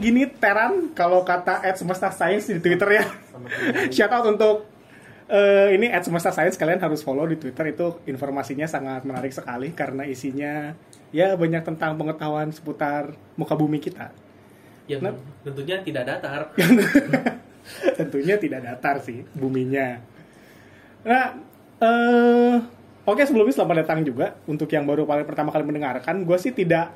gini teran kalau kata at semesta science di Twitter ya. Shout out untuk eh, ini at semesta science kalian harus follow di Twitter itu informasinya sangat menarik sekali karena isinya ya banyak tentang pengetahuan seputar muka bumi kita. Yang Nah. tentunya tidak datar. Tentunya tidak datar sih buminya. Nah, eh oke sebelumnya selamat datang juga untuk yang baru paling pertama kali mendengarkan. Gue sih tidak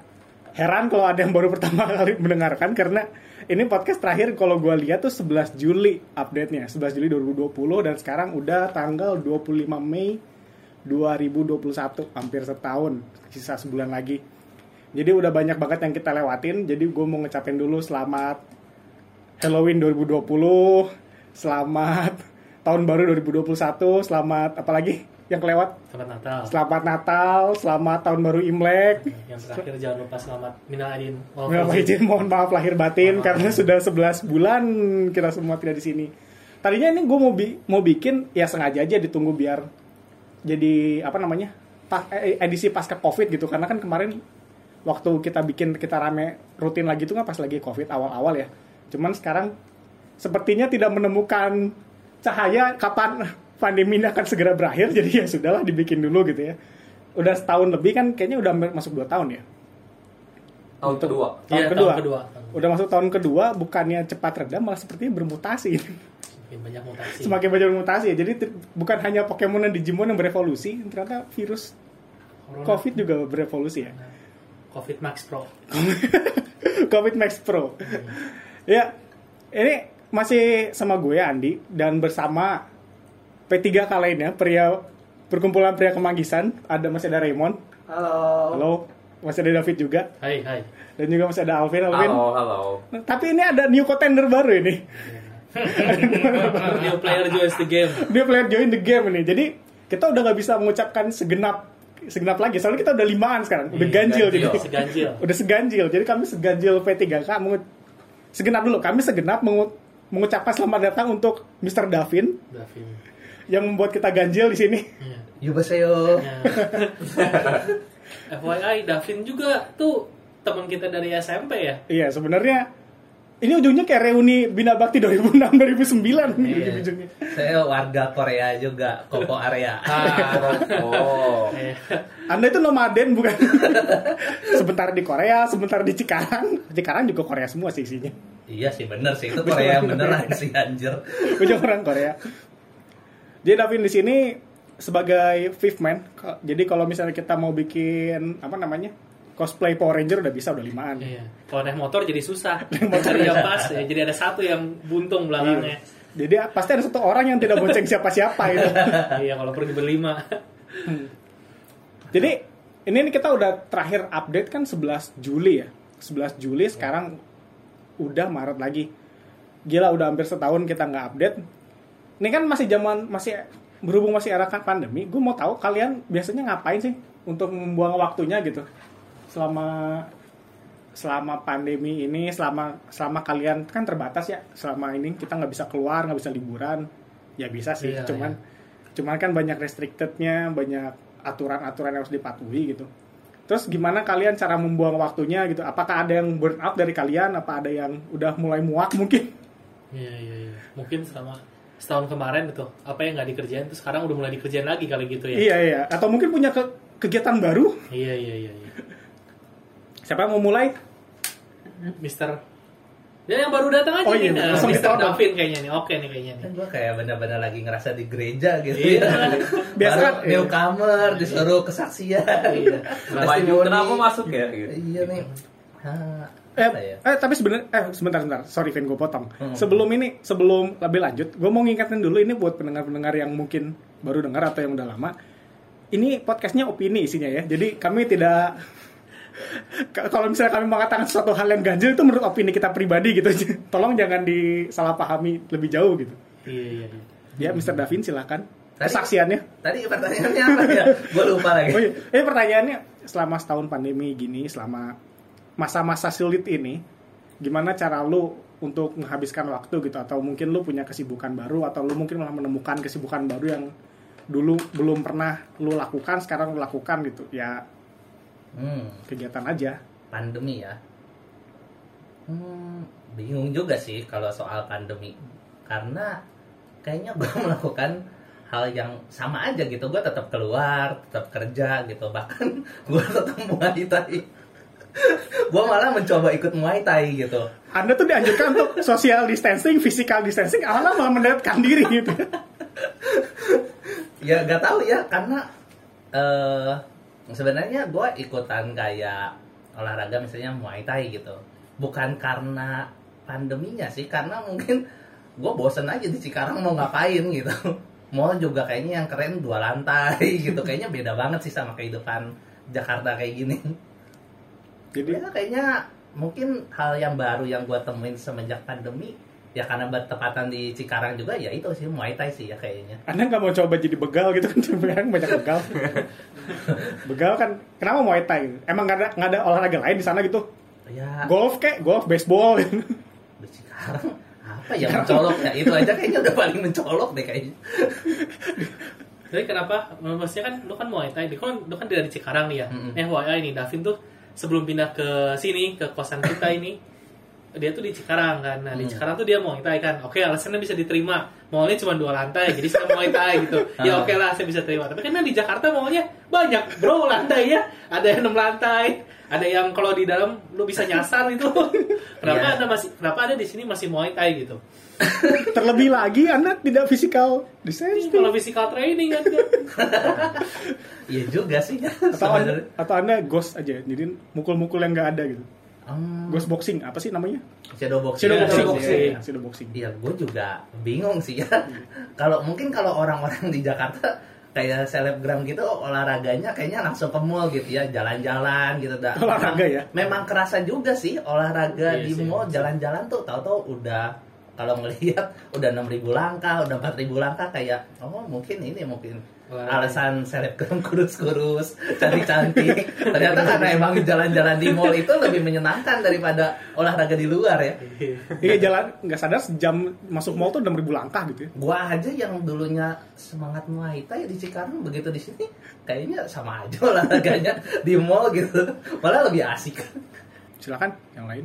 heran kalau ada yang baru pertama kali mendengarkan karena ini podcast terakhir kalau gue lihat tuh 11 Juli update-nya. 11 Juli 2020 dan sekarang udah tanggal 25 Mei 2021, hampir setahun, sisa sebulan lagi. Jadi udah banyak banget yang kita lewatin. Jadi gue mau ngecapin dulu selamat Halloween 2020, selamat tahun baru 2021, selamat apalagi yang kelewat? Selamat Natal. Selamat Natal, selamat tahun baru Imlek. Yang terakhir jangan lupa selamat minal aidin. faizin. izin, mohon maaf lahir batin Maaf. karena sudah 11 bulan kita semua tidak di sini. Tadinya ini gue mau bi- mau bikin ya sengaja aja ditunggu biar jadi apa namanya? pa- eh, edisi pasca Covid gitu karena kan kemarin waktu kita bikin kita rame rutin lagi tuh kan pas lagi Covid awal-awal ya. Cuman sekarang sepertinya tidak menemukan cahaya kapan pandemi ini akan segera berakhir jadi ya sudahlah dibikin dulu gitu ya. Udah setahun lebih kan kayaknya udah masuk 2 tahun ya. Tahun kedua. Tahun Iya, kedua. tahun kedua. Udah masuk tahun kedua, bukannya cepat reda, malah sepertinya bermutasi. Semakin banyak mutasi. Semakin banyak bermutasi ya. Jadi bukan hanya Pokemon dan Digimon yang berevolusi, ternyata virus Corona. COVID juga berevolusi ya. Covid Max Pro. COVID Max Pro. ya, ini masih sama gue Andi dan bersama P3K lainnya, pria perkumpulan pria kemanggisan. Ada masih ada Raymond. Halo. Halo. Masih ada David juga. Hai, hai. Dan juga masih ada Alvin. Alvin. Halo, halo. Nah, Tapi ini ada new contender baru ini. New player joins the game. dia player join the game ini. Jadi kita udah nggak bisa mengucapkan segenap segenap lagi. Soalnya kita udah limaan sekarang, udah Iya, ganjil ganjil. jadi. Seganjil. udah seganjil. Jadi kami seganjil P3K mengu- segenap dulu. Kami segenap mengu- mengucapkan selamat datang untuk Mr. Davin Davin. Yang membuat kita ganjil di sini. Iya. Yubaseyo. Ya. FYI, Davin juga tuh teman kita dari SMP ya. Iya, sebenarnya ini ujungnya kayak reuni Bina Bakti 2006 2009 Iya. ujungnya. Saya warga Korea juga, Koko area. Oh. Eh, Anda itu nomaden bukan? sebentar di Korea, sebentar di Cikarang. Cikarang juga Korea semua sih isinya. iya sih bener sih, itu Korea beneran sih anjir. ujung orang Korea. Jadi Davin di sini sebagai fifth man. Jadi kalau misalnya kita mau bikin apa namanya cosplay Power Ranger udah bisa udah limaan. iya. Kalau naik motor jadi susah. Cari yang pas ya. Jadi ada satu yang buntung belakangnya. Jadi pasti ada satu orang yang tidak bonceng siapa-siapa itu. Iya, kalau pergi berlima. Jadi ini kita udah terakhir update kan 11 Juli ya. 11 Juli sekarang udah Maret lagi. Gila udah hampir setahun kita nggak update. Ini kan masih zaman masih berhubung masih era kan pandemi, gue mau tahu kalian biasanya ngapain sih untuk membuang waktunya gitu? Selama selama pandemi ini selama selama kalian kan terbatas ya selama ini kita nggak bisa keluar nggak bisa liburan ya bisa sih Iya, cuman cuman kan banyak restrictednya banyak aturan-aturan yang harus dipatuhi gitu. Terus gimana kalian cara membuang waktunya gitu? Apakah ada yang burn out dari kalian? Apa ada yang udah mulai muak mungkin? Iya, iya, iya. Mungkin selama setahun kemarin itu apa yang nggak dikerjain tuh sekarang udah mulai dikerjain lagi kali gitu ya. iya iya atau mungkin punya ke- kegiatan baru Iya, iya, iya, iya. siapa yang mau mulai Mister Ya yang baru datang aja Oh iya, nih. Nah, langsung Mister ditodong. Davin kayaknya nih. Oke nih kayaknya nih. Kan gua kayak bener-bener lagi ngerasa di gereja gitu Iya. ya. Biasa kan, iya. newcomer disuruh kesaksian. Iya. Kenapa masuk ya? Gitu. Iya nih. Ah, Eh, ya? eh tapi sebenarnya eh sebentar sebentar sorry Vin gue potong Hmm. sebelum ini sebelum lebih lanjut gue mau ngingetin dulu ini buat pendengar-pendengar yang mungkin baru dengar atau yang udah lama ini podcastnya opini isinya ya jadi kami tidak kalau misalnya kami mengatakan suatu hal yang ganjil itu menurut opini kita pribadi gitu tolong jangan disalahpahami lebih jauh gitu Iya, iya, iya. ya Mr. Davin silakan Tadi- kesaksiannya Tadi pertanyaannya apa ya? Gua lupa lagi. Oh iya, eh pertanyaannya selama setahun pandemi gini, selama masa-masa sulit ini, gimana cara lu untuk menghabiskan waktu gitu? Atau mungkin lu punya kesibukan baru, atau lu mungkin malah menemukan kesibukan baru yang dulu belum pernah lu lakukan, sekarang lu lakukan gitu? Ya Hmm, kegiatan aja. pandemi ya. Hmm, bingung juga sih kalau soal pandemi. Karena kayaknya gue melakukan hal yang sama aja gitu. Gue tetap keluar, tetap kerja gitu. Bahkan gue tetap Muay Thai. Gue malah mencoba ikut Muay Thai gitu. Anda tuh dianjurkan untuk social distancing, physical distancing, Anda malah mendekatkan diri gitu. Ya gak tahu ya karena eh sebenarnya gue ikutan kayak olahraga misalnya Muay Thai gitu. Bukan karena pandeminya sih, karena mungkin gue bosen aja di Cikarang mau ngapain gitu. Mall juga kayaknya yang keren dua lantai gitu. Kayaknya beda banget sih sama kehidupan Jakarta kayak gini. Jadi Ya kayaknya mungkin hal yang baru yang gue temuin semenjak pandemi ya karena bertepatan di Cikarang juga ya itu sih Muay Thai sih ya kayaknya. Anda nggak mau coba jadi begal gitu kan? Sekarang banyak begal. begal kan, kenapa Muay Thai? Emang nggak ada, nggak ada olahraga lain di sana gitu? Ya Golf kek, golf, baseball. gitu. di Cikarang apa ya mencolok ya itu aja kayaknya udah paling mencolok deh kayaknya Jadi kenapa? Maksudnya kan lu kan Muay Thai, lu kan, lu kan dari Cikarang nih ya. Mm-mm. FYI nih, Davin tuh sebelum pindah ke sini, ke kosan kita ini, dia tuh di Cikarang kan. Nah, di Hmm. Cikarang tuh dia Muay Thai kan. Oke, alasannya bisa diterima. Mallnya cuma dua lantai, jadi saya Muay Thai gitu. Ya Ah. oke lah, saya bisa terima. Tapi kan di Jakarta mallnya banyak, bro, lantai ya. Ada yang enam lantai, ada yang kalau di dalam lu bisa nyasar itu. kenapa Iya. ada masih kenapa ada di sini masih Muay Thai gitu? Terlebih lagi Anda tidak physical distancing. kalau physical training kan. iya juga sih Atau anda, sebenarnya atau anda ghost aja, jadi mukul-mukul yang nggak ada gitu. Hmm, Ghost boxing, apa sih namanya? shadow boxing Shadow boxing. boxing. Iya, Shadow boxing. Iya, gue juga bingung sih ya. kalau mungkin kalau orang-orang di Jakarta kayak selebgram gitu olahraganya kayaknya langsung ke mall gitu ya, jalan-jalan gitu dah. Olahraga ya? Memang kerasa juga sih olahraga Iya di mall jalan-jalan tuh tahu-tahu udah kalau ngelihat udah 6000 langkah, udah 4000 langkah kayak oh mungkin ini mungkin Olahraga. alasan selebgram kurus-kurus, cantik-cantik. Ternyata karena emang jalan-jalan di mall itu lebih menyenangkan daripada olahraga di luar ya. Iya jalan nggak sadar sejam masuk mall tuh 6000 langkah gitu ya. gua aja yang dulunya semangat Muay Thai di Cikarang begitu di sini kayaknya sama aja olahraganya di mall gitu malah lebih asik Silakan yang lain.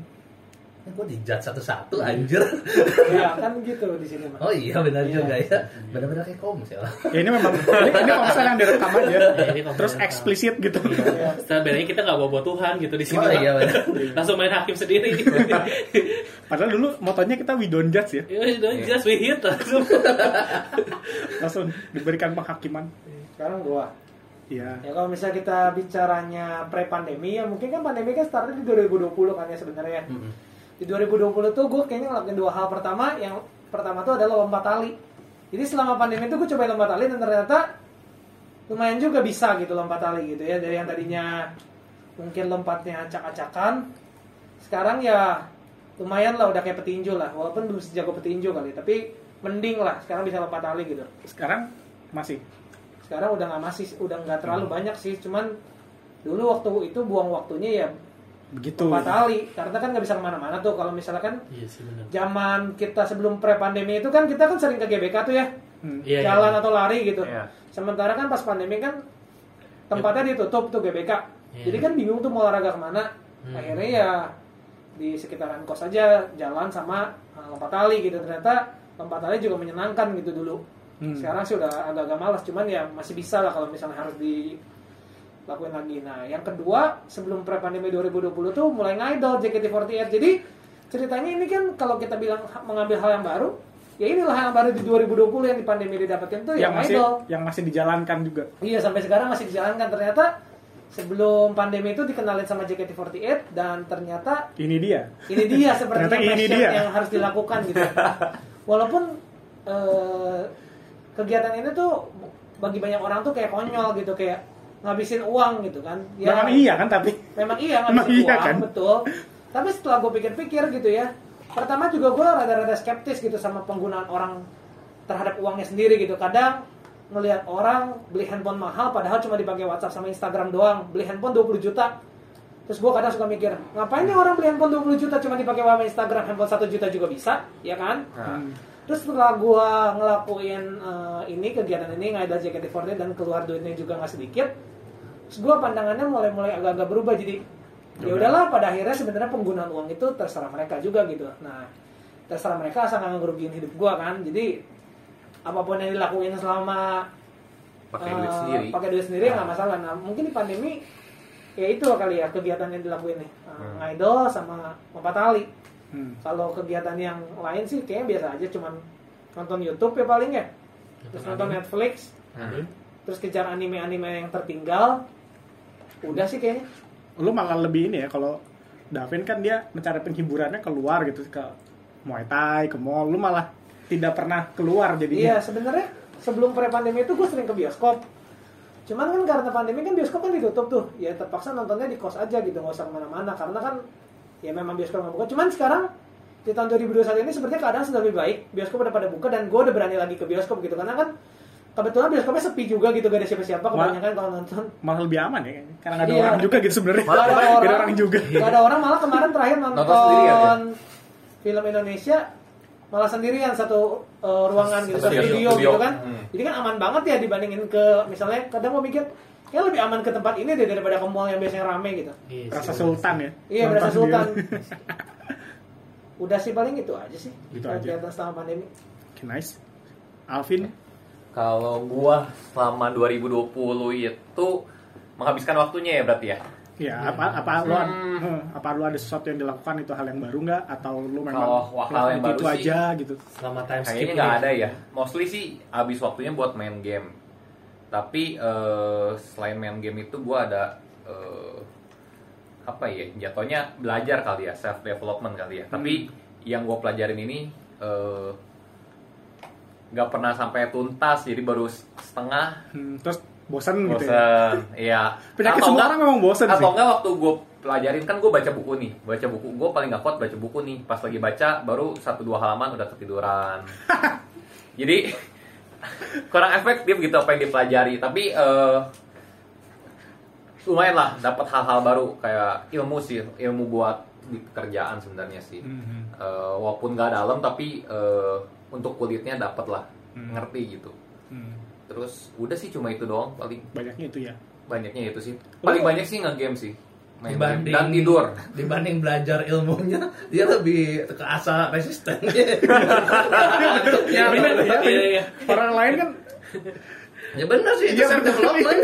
Ini gue dijat satu-satu anjir ya kan gitu di sini Mas. oh iya benar juga ya benar-benar kayak komsel Ya ini memang ini, ini konser yang direkam aja. Ya, Terus eksplisit gitu. Iya. Setelah bedanya kita nggak bawa bawa Tuhan gitu di sini. oh iya benar Langsung main hakim sendiri. Padahal dulu motonya kita we don't judge ya. Ya udah just we hit langsung. Langsung diberikan penghakiman. sekarang gua Iya. ya kalau misalnya kita bicaranya pre pandemi ya mungkin kan pandemi kan startnya di 2020 kan ya sebenarnya Mm-mm. Di 2020 tuh gue kayaknya ngelakuin dua hal pertama. Yang pertama tuh adalah lompat tali. Jadi selama pandemi itu gue coba lompat tali dan ternyata lumayan juga bisa gitu lompat tali gitu ya. Dari yang tadinya mungkin lompatnya acak-acakan sekarang ya lumayan lah udah kayak petinju lah. Walaupun belum sejago petinju kali tapi mending lah sekarang bisa lompat tali gitu. Sekarang masih. sekarang udah nggak masih udah nggak terlalu banyak sih. Cuman dulu waktu itu buang waktunya ya Begitu. lompat tali karena kan nggak bisa ke mana-mana tuh kalau misalnya kan Iya sih benar. zaman kita sebelum pre pandemi itu kan kita kan sering ke GBK tuh ya Hmm. Iya. jalan atau lari gitu Iya. sementara kan pas pandemi kan tempatnya ditutup tuh GBK Iya. jadi kan bingung tuh mau olahraga ke mana Hmm. akhirnya ya di sekitaran kos aja jalan sama lompat tali gitu ternyata lompat tali juga menyenangkan gitu dulu Hmm. sekarang sih udah agak-agak malas cuman ya masih bisa lah kalau misalnya harus dilakuin lagi nah yang kedua sebelum pre pandemi 2020 tuh mulai ngidol JKT48 jadi ceritanya ini kan kalau kita bilang mengambil hal yang baru ya inilah yang baru di 2020 yang di pandemi didapetin tuh yang yang masih idol yang masih dijalankan juga. Iya sampai sekarang masih dijalankan ternyata sebelum pandemi itu dikenalin sama JKT48 dan ternyata Ini dia. ini dia sepertinya Ternyata ini dia. yang harus dilakukan gitu. Walaupun eh, kegiatan ini tuh bagi banyak orang tuh kayak konyol gitu kayak ngabisin uang gitu kan. Memang iya kan tapi Memang iya Memang ngabisin iya uang kan? betul. Tapi setelah gue pikir-pikir gitu ya, pertama juga gue rada-rada skeptis gitu sama penggunaan orang terhadap uangnya sendiri gitu. Kadang ngelihat orang beli handphone mahal padahal cuma dipakai WhatsApp sama Instagram doang, beli handphone 20 juta. Terus gue kadang suka mikir, ngapain nih orang beli handphone 20 juta cuma dipakai sama Instagram, handphone 1 juta juga bisa, ya kan? Hmm. Terus setelah gue ngelakuin eh, ini kegiatan ini ngidol JKT48 dan keluar duitnya juga nggak sedikit, terus gue pandangannya mulai-mulai agak-agak berubah. Jadi ya udahlah pada akhirnya sebenarnya penggunaan uang itu terserah mereka juga gitu. Nah terserah mereka asal nggak ngerugiin hidup gua kan. Jadi apa pun yang dilakuin selama Pakai eh, duit sendiri. pakai duit sendiri nggak masalah. Nah mungkin di pandemi ya itu kali ya kegiatan yang dilakuin nih. Uh, Hmm. ngidol sama lompat tali Hmm. kalau kegiatan yang lain sih kayaknya biasa aja cuman nonton YouTube ya paling ya terus nonton Netflix Hmm. terus kejar anime-anime yang tertinggal udah sih kayaknya Lu malah lebih ini ya kalau Davin kan dia mencari penghiburannya keluar gitu ke Muay Thai, ke mall. Lu malah tidak pernah keluar Iya jadinya. sebenarnya sebelum pre pandemi itu gue sering ke bioskop. Cuman kan karena pandemi kan bioskop kan ditutup tuh, ya terpaksa nontonnya di kos aja gitu nggak usah ke mana-mana karena kan ya memang bioskop nggak buka. Cuman sekarang di tahun 2021 ini sepertinya keadaan sudah lebih baik, bioskop udah pada buka dan gue udah berani lagi ke bioskop gitu karena kan kebetulan bioskopnya sepi juga gitu gak ada siapa-siapa kebanyakan kalau nonton. Malah lebih aman ya karena nggak ada Iya. orang juga gitu sebenarnya. Nggak ada Nggak ada orang. orang juga. Gak ada orang malah kemarin terakhir nonton, ya? film Indonesia malah sendirian satu uh, ruangan gitu satu Studio, studio studio. gitu kan. Hmm. Jadi kan aman banget ya dibandingin ke misalnya kadang mau mikir ya lebih aman ke tempat ini deh daripada ke mall yang biasanya rame gitu. Iya Rasa sih. sultan ya. Iya berasa sultan. Udah sih paling itu aja sih. Gitu aja. Kegiatan selama pandemi. Oke, nice. Alvin, Kalau gua selama 2020 itu menghabiskan waktunya ya berarti ya. ya apa apa lu Hmm. eh, apa lu ada sesuatu yang dilakukan itu hal yang baru nggak atau lu memang Kalau wah, hal yang melakukan itu baru sih. aja gitu. Selama time skip Kayaknya nggak ada ya. Mostly sih habis waktunya buat main game. Tapi eh, selain main game itu gua ada eh, apa ya? Jatuhnya belajar kali ya, self development kali ya. Tapi yang gua pelajarin ini eh, nggak pernah sampai tuntas, jadi baru setengah. Hmm, terus bosan gitu ya. Bosan, iya. Penyakit Atau semua orang memang bosan Atau sih. enggak waktu gue pelajarin kan gue baca buku nih, baca buku gue paling nggak kuat baca buku nih. Pas lagi baca baru satu dua halaman udah ketiduran. Jadi kurang efektif gitu apa yang dipelajari. Tapi eh, lumayan lah dapat hal-hal baru kayak ilmu sih, ilmu buat di pekerjaan sebenarnya sih. Mhm. Eh, walaupun nggak dalam tapi eh, untuk kulitnya dapat lah, Hmm. ngerti gitu. Hmm, Terus udah sih cuma itu doang paling banyaknya itu ya. banyaknya itu sih paling banyak sih nge-game sih main dibanding dan tidur. dibanding belajar ilmunya dia lebih ke asa resisten Ya benar ya. Orang lain kan ya benar sih itu Iya, self benar. development.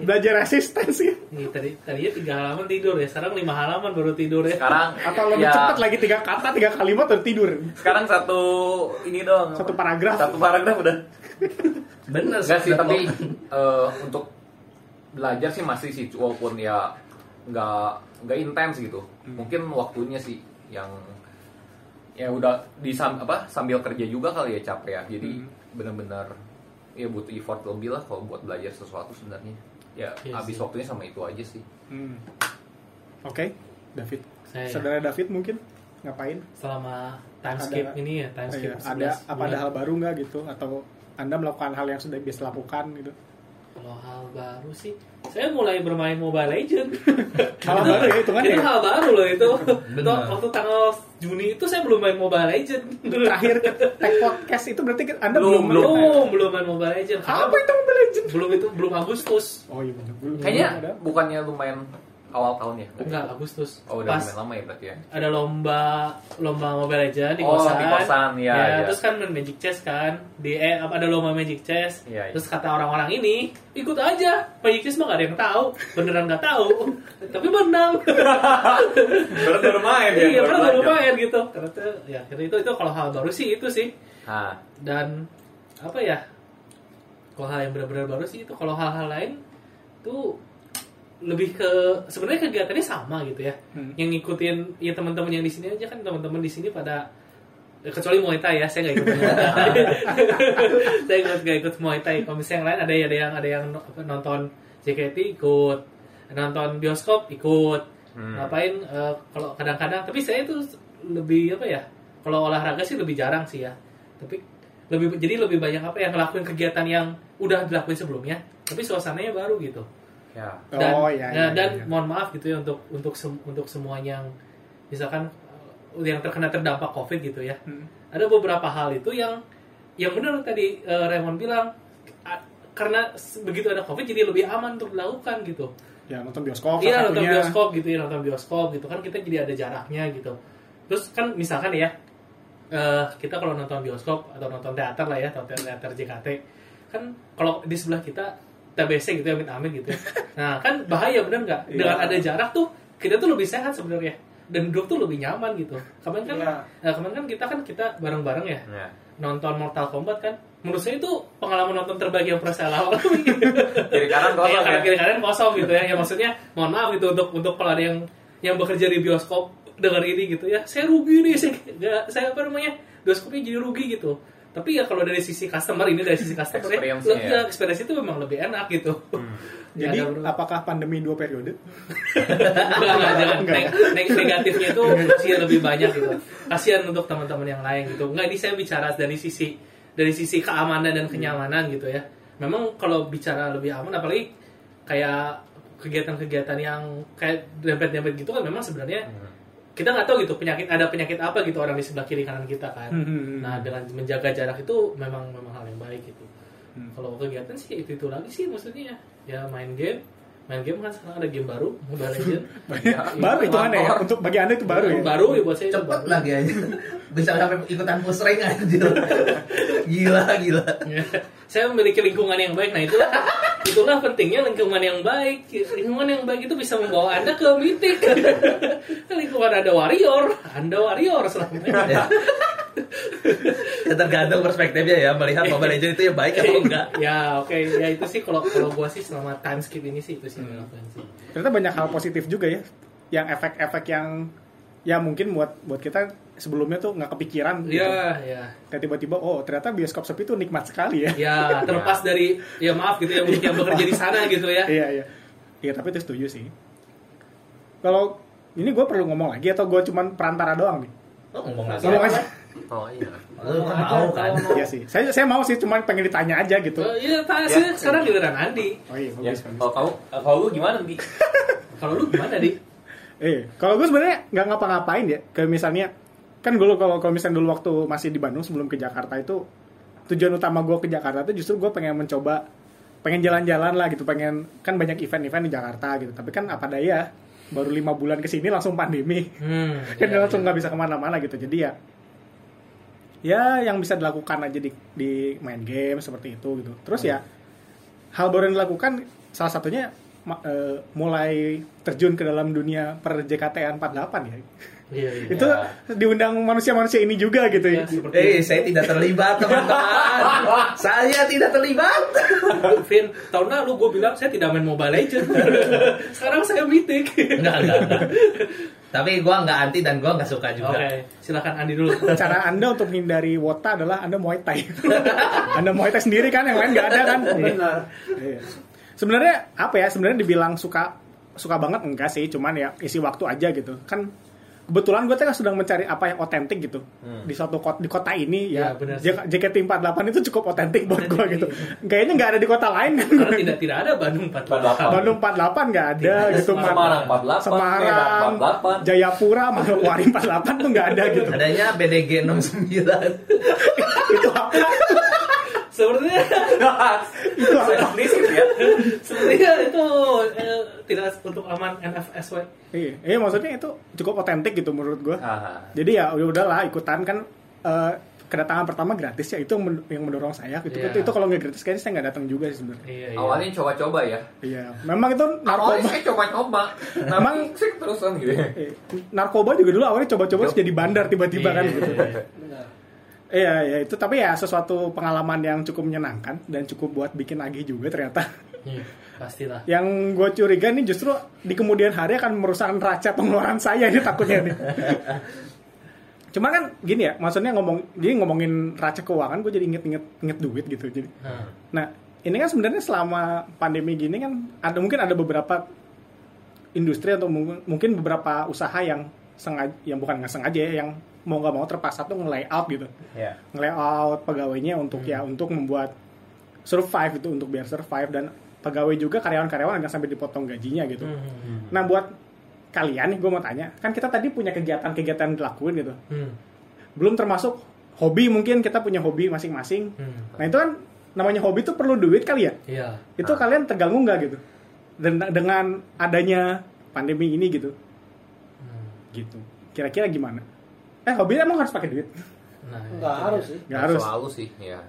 Belajar resistensi Nih, tadi tadinya tiga halaman tidur ya, sekarang lima halaman baru tidur ya. sekarang atau lebih ya, cepat lagi tiga kata tiga kalimat udah tidur. Sekarang satu ini dong satu paragraf. Satu paragraf udah. Benar enggak sih tapi eh, untuk belajar sih masih sih walaupun ya nggak nggak intens gitu. Mungkin waktunya sih yang ya udah di sam- apa sambil kerja juga kali ya capek ya. Jadi benar-benar ya butuh effort lebih lah kalau buat belajar sesuatu sebenarnya. Ya Iya habis sih. waktunya sama itu aja sih. Hmm. oke David. Saya saudara David mungkin ngapain? Selama time Ada- skip ini ya, time skip Iya, ada 11 apa ada hal baru nggak gitu? Atau anda melakukan hal yang sudah biasa lakukan gitu Kalau hal baru sih, saya mulai bermain Mobile Legend. hal baru ya itu kan Itu ya hal baru loh itu. Waktu tanggal Juni itu saya belum main Mobile Legend. terakhir tag podcast itu berarti anda Belum, belum belum. Oh, belum main Mobile Legend. Apa itu Mobile Legend Belum itu, belum Agustus. oh iya benar belum Kayaknya bukannya lumayan awal tahun ya? Enggak, Agustus. Oh udah Pas lumayan lama ya berarti ya? ada lomba lomba Mobile Legend di Oh, kosan. di kosan, iya, iya. Terus kan main Magic Chess kan. Di eh ada lomba Magic Chess. Iya, iya. Terus kata orang-orang ini, ikut aja. Magic Chess mah gak ada yang tahu. Beneran gak tahu. Tapi menang. Baru baru main ya? iya, baru belajar. main gitu. Karena itu, ya itu itu kalau hal baru sih itu sih. Nah, Dan apa ya? Kalau hal yang benar-benar baru sih itu kalau hal-hal lain tuh lebih ke sebenarnya kegiatannya sama gitu ya. Hmm. yang ngikutin ya teman-teman yang di sini aja kan teman-teman di sini pada eh, kecuali Muay Thai ya saya nggak ikut Muay Thai. Saya ikut nggak ikut Muay Thai. Kalau misalnya yang lain ada ada yang ada yang nonton JKT ikut nonton bioskop ikut. Hmm. ngapain eh, kalau kadang-kadang tapi saya itu lebih apa ya kalau olahraga sih lebih jarang sih ya. Tapi lebih jadi lebih banyak apa yang ngelakuin kegiatan yang udah dilakuin sebelumnya tapi suasananya baru gitu ya. dan, oh iya, ya, iya, dan iya. mohon maaf gitu ya untuk untuk sem- untuk semua yang misalkan uh, yang terkena terdampak covid gitu ya Hmm. ada beberapa hal itu yang yang benar tadi uh, Raymond bilang a- karena begitu ada covid jadi lebih aman untuk dilakukan gitu ya nonton bioskop iya nonton bioskop gitu ya nonton bioskop gitu kan kita jadi ada jaraknya gitu terus kan misalkan ya eh, kita kalau nonton bioskop atau nonton teater lah ya atau teater JKT kan kalau di sebelah kita TBC gitu ya amit amit gitu ya. nah kan bahaya bener nggak dengan Iya. ada jarak tuh kita tuh lebih sehat sebenarnya dan duduk tuh lebih nyaman gitu kemarin kan Iya. nah, kemarin kan kita kan kita bareng bareng ya Ya. nonton Mortal Kombat kan menurut saya itu pengalaman nonton terbaik yang pernah saya lakukan Kiri kanan kosong Iya, ya. kiri kanan kosong gitu ya. Ya maksudnya mohon maaf gitu untuk untuk kalau ada yang yang bekerja di bioskop dengar ini gitu ya. Saya rugi nih, saya nggak saya apa namanya? Bioskopnya jadi rugi gitu. Tapi ya kalau dari sisi customer ini dari sisi customer ya, ya. ya, experience itu memang lebih enak gitu. Ya, jadi apakah pandemi dua periode Enggak, enggak, jangan. Enggak. Neg- neg- negatifnya itu sih lebih banyak gitu. Kasihan untuk teman-teman yang lain gitu. Enggak, ini saya bicara dari sisi dari sisi keamanan dan kenyamanan gitu ya. Memang kalau bicara lebih aman apalagi kayak kegiatan-kegiatan yang kayak dempet-dempet gitu kan memang sebenarnya kita nggak tahu gitu penyakit ada penyakit apa gitu orang di sebelah kiri kanan kita kan. Hmm. Nah, dengan menjaga jarak itu memang memang hal yang baik gitu. Hmm. Kalau kegiatan sih itu itu lagi sih maksudnya ya main game, main game kan sekarang ada game baru Mobile Legends. baru itu aneh ya untuk bagi anda itu baru ya Baru ya buat saya cepet baru. lagi aja bisa sampai ikutan push rank anjir gila gila Ya. saya memiliki lingkungan yang baik. Nah itulah itulah pentingnya lingkungan yang baik. Lingkungan yang baik itu bisa membawa anda ke mitik. lingkungan ada warrior, anda warrior selamanya. ya. tergantung perspektifnya ya melihat Mobile Legends itu ya baik atau enggak ya oke ya itu sih kalau kalau gua sih selama time skip ini sih itu sih sih. ternyata banyak hal positif juga ya yang efek-efek yang ya mungkin buat buat kita sebelumnya tuh nggak kepikiran gitu. Iya ya. Kayak tiba-tiba oh ternyata bioskop sepi tuh nikmat sekali ya Ya terlepas dari ya maaf gitu ya untuk yang bekerja di sana gitu ya. iya iya iya tapi itu setuju sih kalau ini gue perlu ngomong lagi atau gue cuman perantara doang nih oh, ngomong lagi ngomong aja Oh iya. lu kan mau kan iya sih saya saya mau sih cuman pengen ditanya aja gitu Oh, Iya, tanya sih sekarang giliran Andi. oh iya Ya, bagus bagus kalau kamu kalau lu gimana di? Kalau lu gimana, Di? Eh, kalau gue sebenarnya nggak ngapa-ngapain ya. Kayak misalnya, kan dulu kalau kalau misalnya dulu waktu masih di Bandung sebelum ke Jakarta itu tujuan utama gue ke Jakarta itu justru gue pengen mencoba, pengen jalan-jalan lah gitu, pengen kan banyak event-event di Jakarta gitu. Tapi kan apa daya, baru lima bulan ke sini langsung pandemi, Hmm. kan iya, langsung iya. nggak bisa ke mana-mana gitu. Jadi ya, ya yang bisa dilakukan aja di, di main game seperti itu gitu. Terus ya hal baru yang dilakukan salah satunya eh, mulai terjun ke dalam dunia per JKT 48 ya. Iya, iya. Itu diundang manusia-manusia ini juga gitu Ya, ya. seperti Eh, saya tidak terlibat, teman-teman. saya tidak terlibat. Vin, tahun lalu gue bilang saya tidak main Mobile Legends. Sekarang saya mitik. Enggak, enggak, enggak. Tapi gua enggak anti dan gua enggak suka Oke, juga. silakan Andi dulu. Cara Anda untuk menghindari wota adalah Anda Muay Thai. anda Muay Thai sendiri kan, yang lain nggak ada kan? Benar. Iya. Sebenarnya apa ya? Sebenarnya dibilang suka suka banget enggak sih, cuman ya isi waktu aja gitu. Kan kebetulan gue kan sedang mencari apa yang otentik gitu di suatu kota di kota ini Ya, ya, benar J- JKT48 itu cukup otentik buat gue gitu. Kayaknya nggak ada di kota lain kan. Tidak tidak ada Bandung 48. Bandung 48 nggak ada gitu Man. Semarang 48, Semarang, Medan 48. Jayapura, Manokwari 48 tuh nggak ada gitu. Adanya BDG 69. itu apa? Sebenarnya Itu? Eksplisit ya. sebenarnya itu eh, tidak untuk aman NFSW. Iya, iya maksudnya itu cukup otentik gitu menurut gue. Jadi ya udah udahlah ikutan kan eh, kedatangan pertama gratis ya itu yang men- yang mendorong saya gitu. Iya. Itu, itu kalau nggak gratis kayaknya saya nggak datang juga sih sebenarnya. Iya, iya. Awalnya coba-coba ya. Iya, memang itu Awalnya narkoba. saya coba-coba. Memang sih terusan gitu. ya. Eh, narkoba juga dulu awalnya coba-coba jadi bandar tiba-tiba kan Iya, gitu. Iya, iya. Iya, ya itu tapi ya sesuatu pengalaman yang cukup menyenangkan dan cukup buat bikin lagi juga ternyata. Iya, pastilah. Yang gue curiga nih justru di kemudian hari akan merusak neraca pengeluaran saya ini takutnya nih. Cuma kan gini ya, maksudnya ngomong jadi ngomongin neraca keuangan gue jadi inget-inget inget duit gitu. Jadi, Nah, nah ini kan sebenarnya selama pandemi gini kan ada mungkin ada beberapa industri atau mungkin mungkin beberapa usaha yang sengaja yang bukan nggak sengaja ya, yang mau nggak mau terpaksa tuh nge-layout gitu Ya. nge-layout pegawainya untuk ya untuk membuat survive itu untuk biar survive dan pegawai juga karyawan-karyawan yang sampai dipotong gajinya gitu. hmm, Nah buat kalian nih gue mau tanya, kan kita tadi punya kegiatan-kegiatan dilakuin gitu. hmm, Belum termasuk hobi mungkin kita punya hobi masing-masing. hmm. Nah itu kan namanya hobi tuh perlu duit kali ya. Iya. Itu kalian terganggu nggak gitu? dan dengan adanya pandemi ini gitu Hmm. gitu kira-kira gimana eh hobi emang harus pakai duit Nah, Nggak itu harus sih. nggak harus Selalu sih, ya.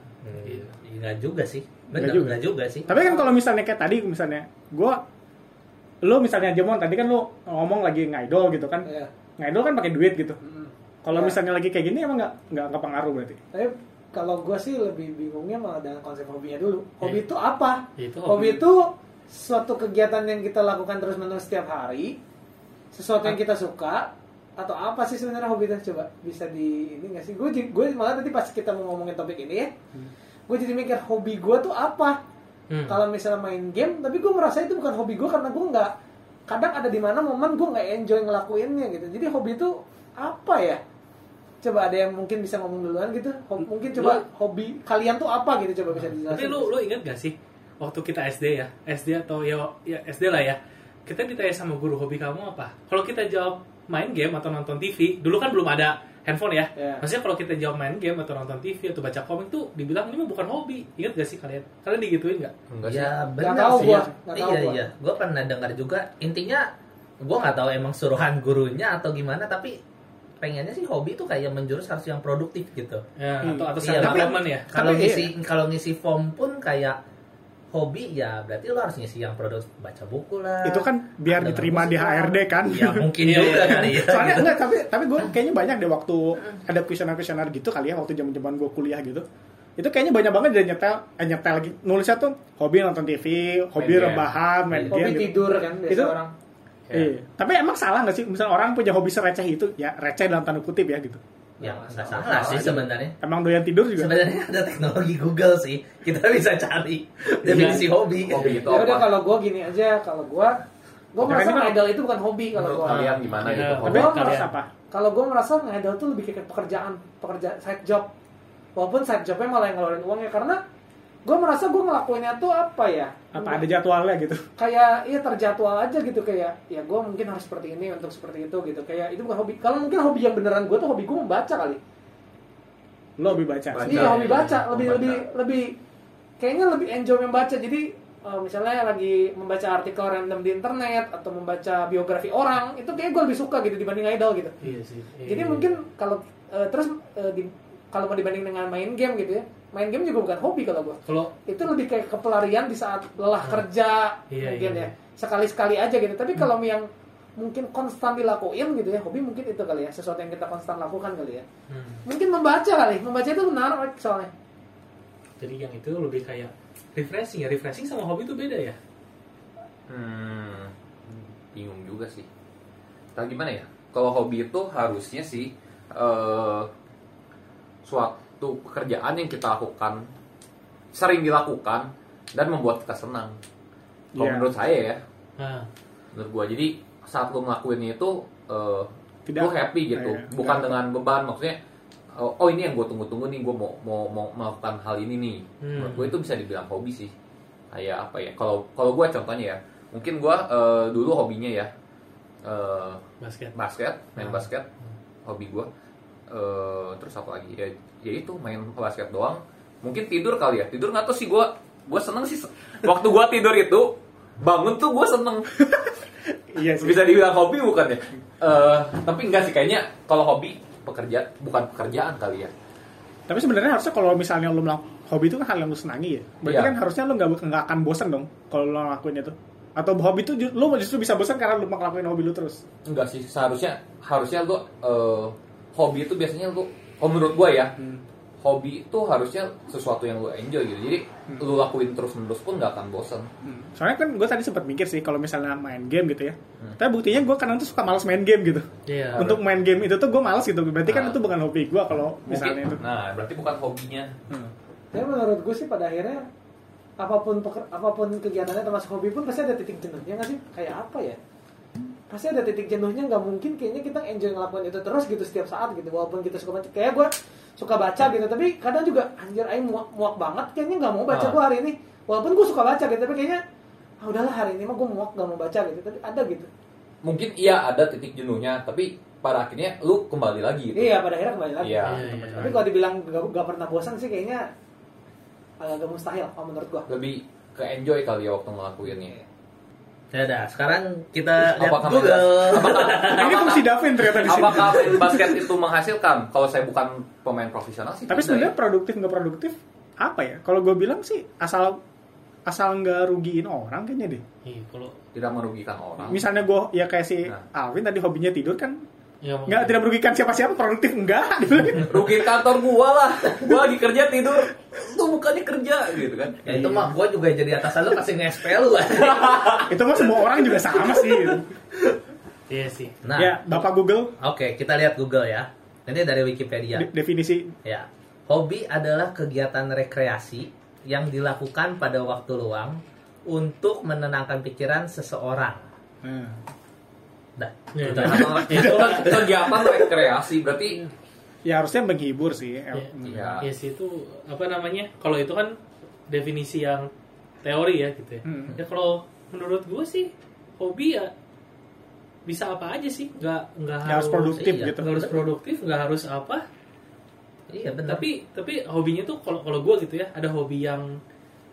Iya. Ya, Nggak juga sih. Nggak Bener, juga. nggak juga sih. tapi kan kalau misalnya kayak tadi misalnya gue lo misalnya Jemon tadi kan lo ngomong lagi ngidol gitu kan Iya. ngidol kan pakai duit gitu Mm. kalau Ya. misalnya lagi kayak gini emang nggak nggak nggak pengaruh berarti Tapi kalau gue sih lebih bingungnya malah dengan konsep hobinya dulu. Hobi Iya. itu apa? Itu Hobi itu suatu kegiatan yang kita lakukan terus-menerus setiap hari, sesuatu yang kita suka, atau apa sih sebenarnya hobi itu? Coba bisa di ini nggak sih? Gue gue malah tadi pas kita mau ngomongin topik ini ya, gue jadi mikir hobi gue tuh apa? Hmm. Kalau misalnya main game, tapi gue merasa itu bukan hobi gue karena gue nggak kadang ada di mana momen gue nggak enjoy ngelakuinnya gitu. Jadi hobi itu apa ya? Coba ada yang mungkin bisa ngomong duluan gitu. Ho- mungkin coba hobi kalian tuh apa gitu coba bisa dijelasin. Tapi lu lu inget gak sih waktu kita SD ya, SD atau ya, ya SD lah ya, kita ditanya sama guru hobi kamu apa? Kalau kita jawab main game atau nonton TV, dulu kan belum ada handphone ya. Iya. Maksudnya kalau kita jawab main game atau nonton TV atau baca komik tuh dibilang ini mah bukan hobi. Ingat gak sih kalian? Kalian digituin nggak? Enggak sih. Ya benar tahu sih. gua, nggak tahu iya gua. iya, gue pernah dengar juga. Intinya gue nggak tahu emang suruhan gurunya atau gimana, tapi pengennya sih hobi tuh kayak menjurus harus yang produktif gitu. Ya, Hmm. atau atau Iya, tapi- ya. Kalau ngisi kalau ngisi form pun kayak hobi ya berarti lo harus ngisi yang produk baca buku lah. itu kan biar diterima di. HRD kan Ya mungkin Iya, juga iya. kali ya. soalnya enggak tapi tapi gue kayaknya banyak deh waktu ada kuesioner kuesioner gitu kali ya waktu zaman zaman gue kuliah gitu itu kayaknya banyak banget dia nyetel eh, nyetel lagi nulisnya tuh hobi nonton TV hobi game. rebahan main hobi game gitu. tidur kan biasa Itu- orang. Iya. Tapi emang salah nggak sih? Misalnya orang punya hobi sereceh itu, ya receh dalam tanda kutip ya gitu. Ya Nggak salah. salah sih sebenarnya. Emang doyan tidur juga. Sebenarnya ada teknologi Google sih. Kita bisa cari definisi hobi. Hobi itu Ya udah kalau gue gini aja, kalau gue gue merasa kan- ngidol itu bukan hobi kalau gue. kalian gimana Iya. gitu? Tapi Hobi harus kalian. apa? Kalau gue merasa ngidol tuh lebih kayak pekerjaan, pekerjaan side job. Walaupun side jobnya malah yang ngeluarin uangnya karena gue merasa gue ngelakuinnya tuh apa ya? Apa ada jadwalnya gitu? kayak iya terjadwal aja gitu kayak ya gue mungkin harus seperti ini untuk seperti itu gitu kayak itu bukan hobi kalau mungkin hobi yang beneran gue tuh hobi gue membaca kali Lo lebih baca. Baca. iya hobi baca iya. lebih Membaca. lebih lebih kayaknya lebih enjoy membaca jadi eh, misalnya lagi membaca artikel random di internet atau membaca biografi orang itu kayak gue lebih suka gitu dibanding idol gitu Iya sih. jadi mungkin kalau eh, terus eh, di, kalau mau dibanding dengan main game gitu ya main game juga bukan hobi kalau gue kalau itu lebih kayak kepelarian di saat lelah kerja Iya, mungkin iya, ya. Sekali-sekali aja gitu. Tapi kalau yang mungkin konstan dilakuin gitu ya hobi mungkin itu kali ya sesuatu yang kita konstan lakukan kali ya. Hmm, mungkin membaca kali. Membaca itu menarik soalnya. Jadi yang itu lebih kayak refreshing ya. Refreshing sama hobi itu beda ya. Hmm, bingung juga sih. Tapi gimana ya? Kalau hobi itu harusnya sih eh, suatu pekerjaan yang kita lakukan sering dilakukan dan membuat kita senang. Kalau Iya. menurut saya ya, Nah, menurut gua jadi saat lu ngelakuinnya itu eh, Tidak- lu happy gitu, Iya, bukan enggak. dengan beban. Maksudnya oh, oh ini yang gue tunggu-tunggu nih, gue mau, mau mau melakukan hal ini nih. Hmm. Menurut gue itu bisa dibilang hobi sih. Kayak apa ya? Kalau kalau gue contohnya ya, mungkin gue eh, dulu hobinya ya eh, basket. basket, main Hmm. basket, hobi gue. Eh, terus apa lagi? Ya, ya itu main basket doang. Mungkin tidur kali ya. Tidur nggak tahu sih gue. Gue seneng sih. Waktu gue tidur itu bangun tuh gue seneng. Iya sih. Bisa dibilang hobi bukan ya? Eh, tapi enggak sih kayaknya kalau hobi pekerja bukan pekerjaan kali ya. Tapi sebenarnya harusnya kalau misalnya lo melakukan hobi itu kan hal yang lo senangi ya. Berarti Iya. kan harusnya lo nggak nggak akan bosan dong kalau lo ngelakuin itu. Atau hobi itu lo justru bisa bosan karena lo ngelakuin hobi lo terus. Enggak sih, seharusnya harusnya lu eh, hobi itu biasanya lu kalau menurut gua ya, hobi itu harusnya sesuatu yang lu enjoy gitu. Jadi lu lakuin terus-menerus pun nggak akan bosan. Soalnya kan gue tadi sempat mikir sih kalau misalnya main game gitu ya. Hmm. Tapi buktinya gue kadang tuh suka malas main game gitu. Iya. Untuk main game itu tuh gue malas gitu. Berarti kan Ah. itu bukan hobi gue kalau Mungkin, misalnya itu. nah berarti bukan hobinya. Hmm. tapi menurut gue sih pada akhirnya apa pun peker, apa pun kegiatannya termasuk hobi pun pasti ada titik jenuhnya nggak sih kayak apa ya pasti ada titik jenuhnya nggak mungkin kayaknya kita enjoy ngelakuin itu terus gitu setiap saat gitu walaupun kita suka baca kayak gue suka baca gitu tapi kadang juga anjir aing muak, muak banget kayaknya nggak mau baca Ah. gue hari ini walaupun gue suka baca gitu tapi kayaknya ah udahlah hari ini mah gue muak gak mau baca gitu tapi ada gitu Mungkin iya ada titik jenuhnya, tapi pada akhirnya lu kembali lagi gitu. iya pada akhirnya kembali lagi Iya. Iya, iya. tapi kalau dibilang gak, gak pernah bosan sih kayaknya agak mustahil kalau menurut gue Lebih ke enjoy kali ya waktu ngelakuinnya. Ya udah, sekarang kita lihat Apakah Google. Nah, ini fungsi Davin ternyata di sini. Apakah main basket itu menghasilkan? Kalau saya bukan pemain profesional sih. Tapi sebenarnya ya. produktif nggak produktif apa ya? Kalau gue bilang sih asal asal nggak rugiin orang kayaknya deh. Iya, kalau tidak merugikan orang. Misalnya gue ya kayak si Nah. Alvin tadi hobinya tidur kan ya, nggak tidak merugikan siapa-siapa produktif enggak rugi kantor gua lah. Gua lagi kerja tidur. Lu bukannya kerja gitu kan. Ya itu mah gue juga jadi atasan lu kasih nge-SPL lu. itu mah semua orang juga sama sih gitu. Iya sih. Nah, ya bapak Google oke kita lihat Google ya. Ini dari Wikipedia. de- definisi Ya, hobi adalah kegiatan rekreasi yang dilakukan pada waktu luang untuk menenangkan pikiran seseorang. Nah, Dah. Ya. Itu kan kegiatan rekreasi berarti ya harusnya menghibur sih Iya, Iya. iya sih itu apa namanya? Kalau itu kan definisi yang teori ya gitu ya. Hmm. Ya kalau menurut gue sih hobi ya bisa apa aja sih, nggak nggak Ya, harus produktif iya. gitu nggak harus produktif, nggak harus apa. Iya benar. Tapi tapi hobinya tuh kalau kalau gue gitu ya, ada hobi yang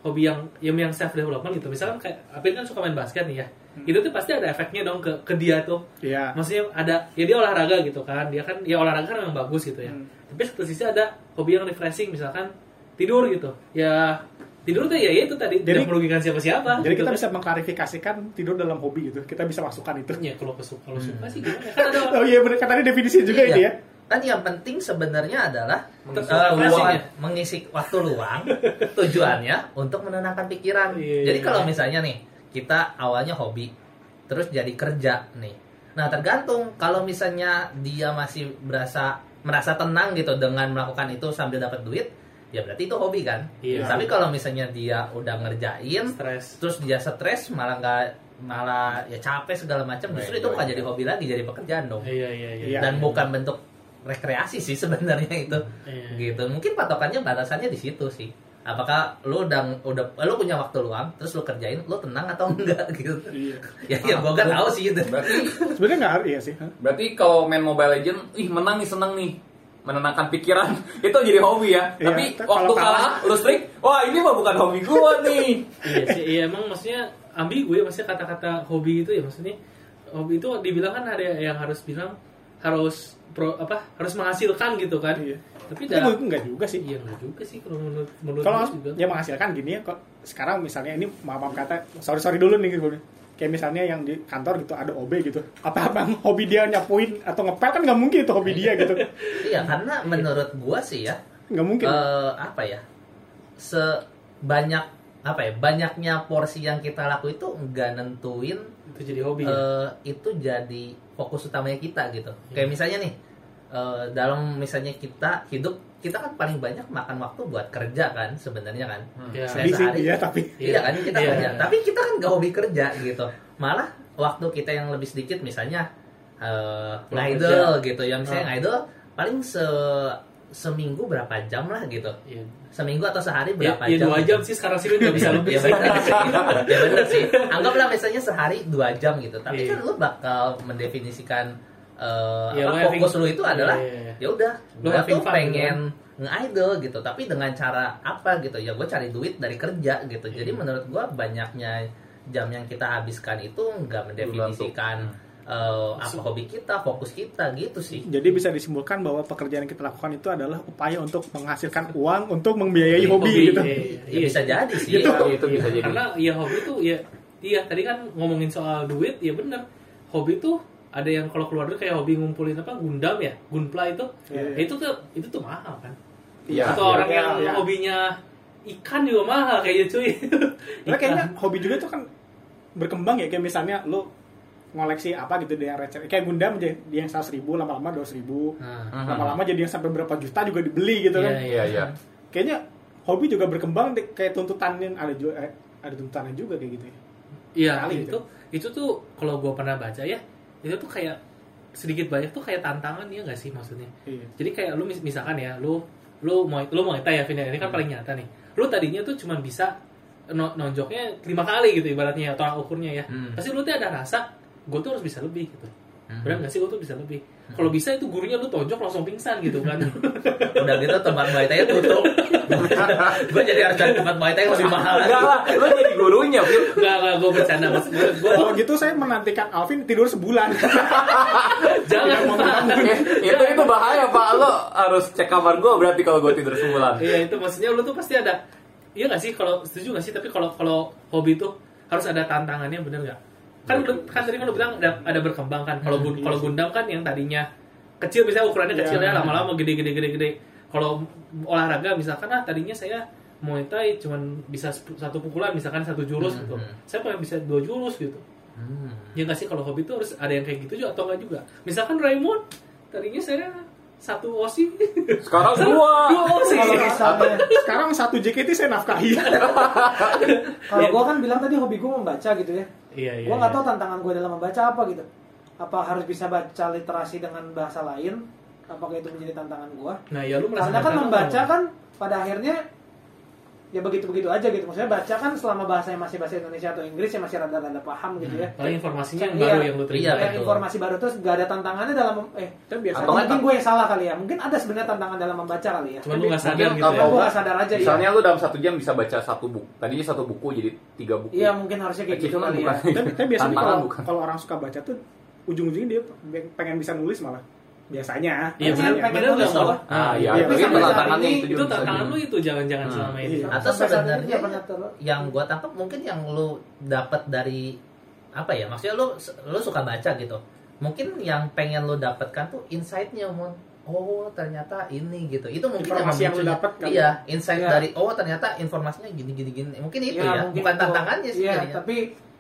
hobi yang yang, yang self development gitu. Misalkan kayak Apin kan suka main basket nih ya. Itu tuh pasti ada efeknya dong ke ke dia tuh. Iya. Maksudnya ada ya dia olahraga gitu kan. Dia kan ya olahraga kan memang bagus gitu ya. Hmm. Tapi satu sisi ada hobi yang refreshing misalkan tidur gitu. Ya tidur tuh ya, ya itu tadi Jadi- tidak merugikan siapa-siapa. Jadi gitu kita kan. bisa mengklarifikasikan tidur dalam hobi gitu. Kita bisa masukkan itu. ya kalau kesu- kalau suka sih gimana? Kan ada Oh iya benar kan tadi definisi juga Iya. ini ya. Kan yang penting sebenarnya adalah Mengisi waktu luang luang- ya. mengisi waktu luang tujuannya untuk menenangkan pikiran. Iya, Jadi iya, kalau iya. misalnya nih kita awalnya hobi terus jadi kerja nih. Nah, tergantung kalau misalnya dia masih berasa merasa tenang gitu dengan melakukan itu sambil dapat duit, ya berarti itu hobi kan. Iya. Tapi kalau misalnya dia udah ngerjain stres. terus dia stres malah nggak malah ya capek segala macam justru itu bukan jadi hobi lagi jadi pekerjaan dong Iya iya iya. Iya. dan bukan bentuk rekreasi sih sebenarnya itu Iya. gitu mungkin patokannya batasannya di situ sih apakah lu udah udah lu punya waktu luang terus lu kerjain lu tenang atau enggak gitu Iya. ya ya gua gak tahu sih itu berarti Sebenarnya nggak harus iya sih. Berarti kalau main Mobile Legend, ih menang nih seneng nih menenangkan pikiran itu jadi hobi ya. Iya, Tapi waktu kalau kalah, lu strik, wah ini mah bukan hobi gua nih. iya sih, iya emang maksudnya ambigu ya maksudnya kata-kata hobi itu ya maksudnya hobi itu dibilang kan ada yang harus bilang harus pro apa harus menghasilkan gitu kan. Iya. Tapi Tapi dah menurutku nggak juga sih. iya enggak juga sih kalau menurut menurut Kalau gue juga. ya menghasilkan gini ya kok sekarang misalnya ini maaf maaf kata sorry sorry dulu nih gitu. Kayak misalnya yang di kantor gitu ada OB gitu. Apa abang hobi dia nyapuin atau ngepel kan nggak mungkin itu hobi dia gitu. iya karena menurut gua sih ya Nggak mungkin. eh, apa ya sebanyak apa ya banyaknya porsi yang kita laku itu nggak nentuin itu jadi hobi ya. eh, itu jadi fokus utamanya kita gitu. Kayak misalnya nih eh, dalam misalnya kita hidup kita kan paling banyak makan waktu buat kerja kan sebenarnya kan. Ya. Sedih sih sehari- iya tapi Iya kan kita Iya. kerja. Tapi kita kan gak hobi kerja gitu. Malah waktu kita yang lebih sedikit misalnya eh ngidol gitu ya misalnya Ah. ngidol paling se seminggu berapa jam lah gitu. Iya. Seminggu atau sehari Ya, berapa ya jam? dua jam sih sekarang sih nggak bisa lebih ya benar sih. ya benar sih. Anggaplah misalnya sehari dua jam gitu. Tapi Iya. kan lu bakal mendefinisikan eh, Iya, apa, having- fokus lu itu adalah Iya, iya, iya. ya udah Lu gua tuh pengen nge-idol gitu tapi dengan cara apa gitu ya gue cari duit dari kerja gitu jadi Iya. menurut gue banyaknya jam yang kita habiskan itu nggak mendefinisikan eh, apa hobi kita fokus kita gitu sih jadi bisa disimpulkan bahwa pekerjaan yang kita lakukan itu adalah upaya untuk menghasilkan uang untuk membiayai Iya, hobi, hobi, gitu. iya. ya bisa jadi sih Gitu. ya. itu bisa jadi. Karena ya hobi tuh ya iya tadi kan ngomongin soal duit ya bener hobi tuh ada yang kalau keluar duit kayak hobi ngumpulin apa Gundam ya Gunpla itu Iya. Ya itu tuh itu tuh mahal kan Iya, atau iya, orang iya, yang iya. hobinya ikan juga mahal kayaknya cuy Karena kayaknya hobi juga tuh kan berkembang ya kayak misalnya lu ngoleksi apa gitu dia receh kayak Gundam aja dia yang seratus ribu lama-lama dua ribu Nah, Mhm. lama-lama jadi yang sampai berapa juta juga dibeli gitu kan Iya, Iya, iya. kayaknya hobi juga berkembang deh, kayak tuntutan yang ada juga eh, ada tuntutannya juga kayak gitu ya Iya, Kali itu gitu. itu tuh kalau gua pernah baca ya, itu tuh kayak sedikit banyak tuh kayak tantangan ya nggak sih maksudnya. iya Jadi kayak lu mis- misalkan ya, lu lu mau lu mau ya Vin ya, ini kan paling nyata nih. Lu tadinya tuh cuma bisa no- nonjoknya lima kali gitu ibaratnya tolak ukurnya ya. Hmm. Pasti lu tuh ada rasa gue tuh harus bisa lebih gitu. Hmm. Benar nggak sih gue tuh bisa lebih. kalau bisa itu gurunya lu tonjok langsung pingsan gitu kan Udah gitu tempat Muay Thai tutup. gue jadi harus cari tempat Muay Thai yang lebih mahal. Enggak lah, lo jadi gurunya, Phil. Enggak, enggak, gue bercanda maksud gue, Kalau gitu saya menantikan Alvin tidur sebulan. jangan. Eh, itu itu bahaya, Pak. Lo harus cek kamar gue berarti kalau gue tidur sebulan. Iya itu maksudnya lu tuh pasti ada Iya gak sih kalau setuju gak sih tapi kalau kalau hobi tuh harus ada tantangannya bener gak? Kan lu- kan tadi kan lu bilang ada, ada berkembang kan. Kalau Gun- kalau Gundam kan yang tadinya kecil misalnya ukurannya Iya. kecil ya lama-lama gede gede gede gede. Kalau olahraga misalkan ah tadinya saya Muay Thai cuman bisa satu pukulan misalkan satu jurus Hmm, gitu. hmm. Saya pengen bisa dua jurus gitu. Hmm. Ya nggak sih kalau hobi tuh harus ada yang kayak gitu juga atau enggak juga. Misalkan Raymond tadinya saya satu osi Sekarang gua. dua osi. Misalnya Sekarang satu JKT saya nafkahi. kalau gue kan bilang tadi hobi gue membaca gitu ya. Iya iya. gue nggak iya. tahu tantangan gue dalam membaca apa gitu. Apa harus bisa baca literasi dengan bahasa lain? Apakah itu menjadi tantangan gue? Nah ya lu merasa Karena kan membaca kan pada akhirnya ya begitu-begitu aja gitu. Maksudnya baca kan selama bahasanya masih bahasa Indonesia atau Inggris ya masih rada-rada paham gitu ya. paling informasinya yang Iya. baru yang lu terima. Iya, betul. informasi baru terus gak ada tantangannya dalam eh Tapi biasa Atau mungkin gue yang salah kali ya. Mungkin ada sebenarnya tantangan dalam membaca kali ya. Cuma lu nggak sadar gitu ya. Gue gak sadar aja Misalnya ya. lu dalam satu jam bisa baca satu buku. Tadinya satu buku jadi tiga buku. Iya mungkin harusnya kayak gitu Achievement kali ya. tapi, biasanya kalau orang suka baca tuh ujung-ujungnya dia pengen bisa nulis malah. Biasanya. Iya Pengen- benar. nggak loh. Ah, iya. Iya, Tapi tantangannya ini itu Itu tantangan lu itu jangan-jangan Hmm. selama ini. Iya. Atau sebenarnya yang gua tangkap mungkin yang lu dapat dari apa ya? Maksudnya lu lu suka baca gitu. Mungkin yang pengen lu dapatkan tuh insight-nya, Mon. Oh, ternyata ini gitu. Itu mungkin Informasi yang lu munculnya. dapat kali Iya, insight Iya. dari oh ternyata informasinya gini gini gini. Mungkin itu ya, mungkin bukan itu. tantangannya sih Iya, kayaknya. tapi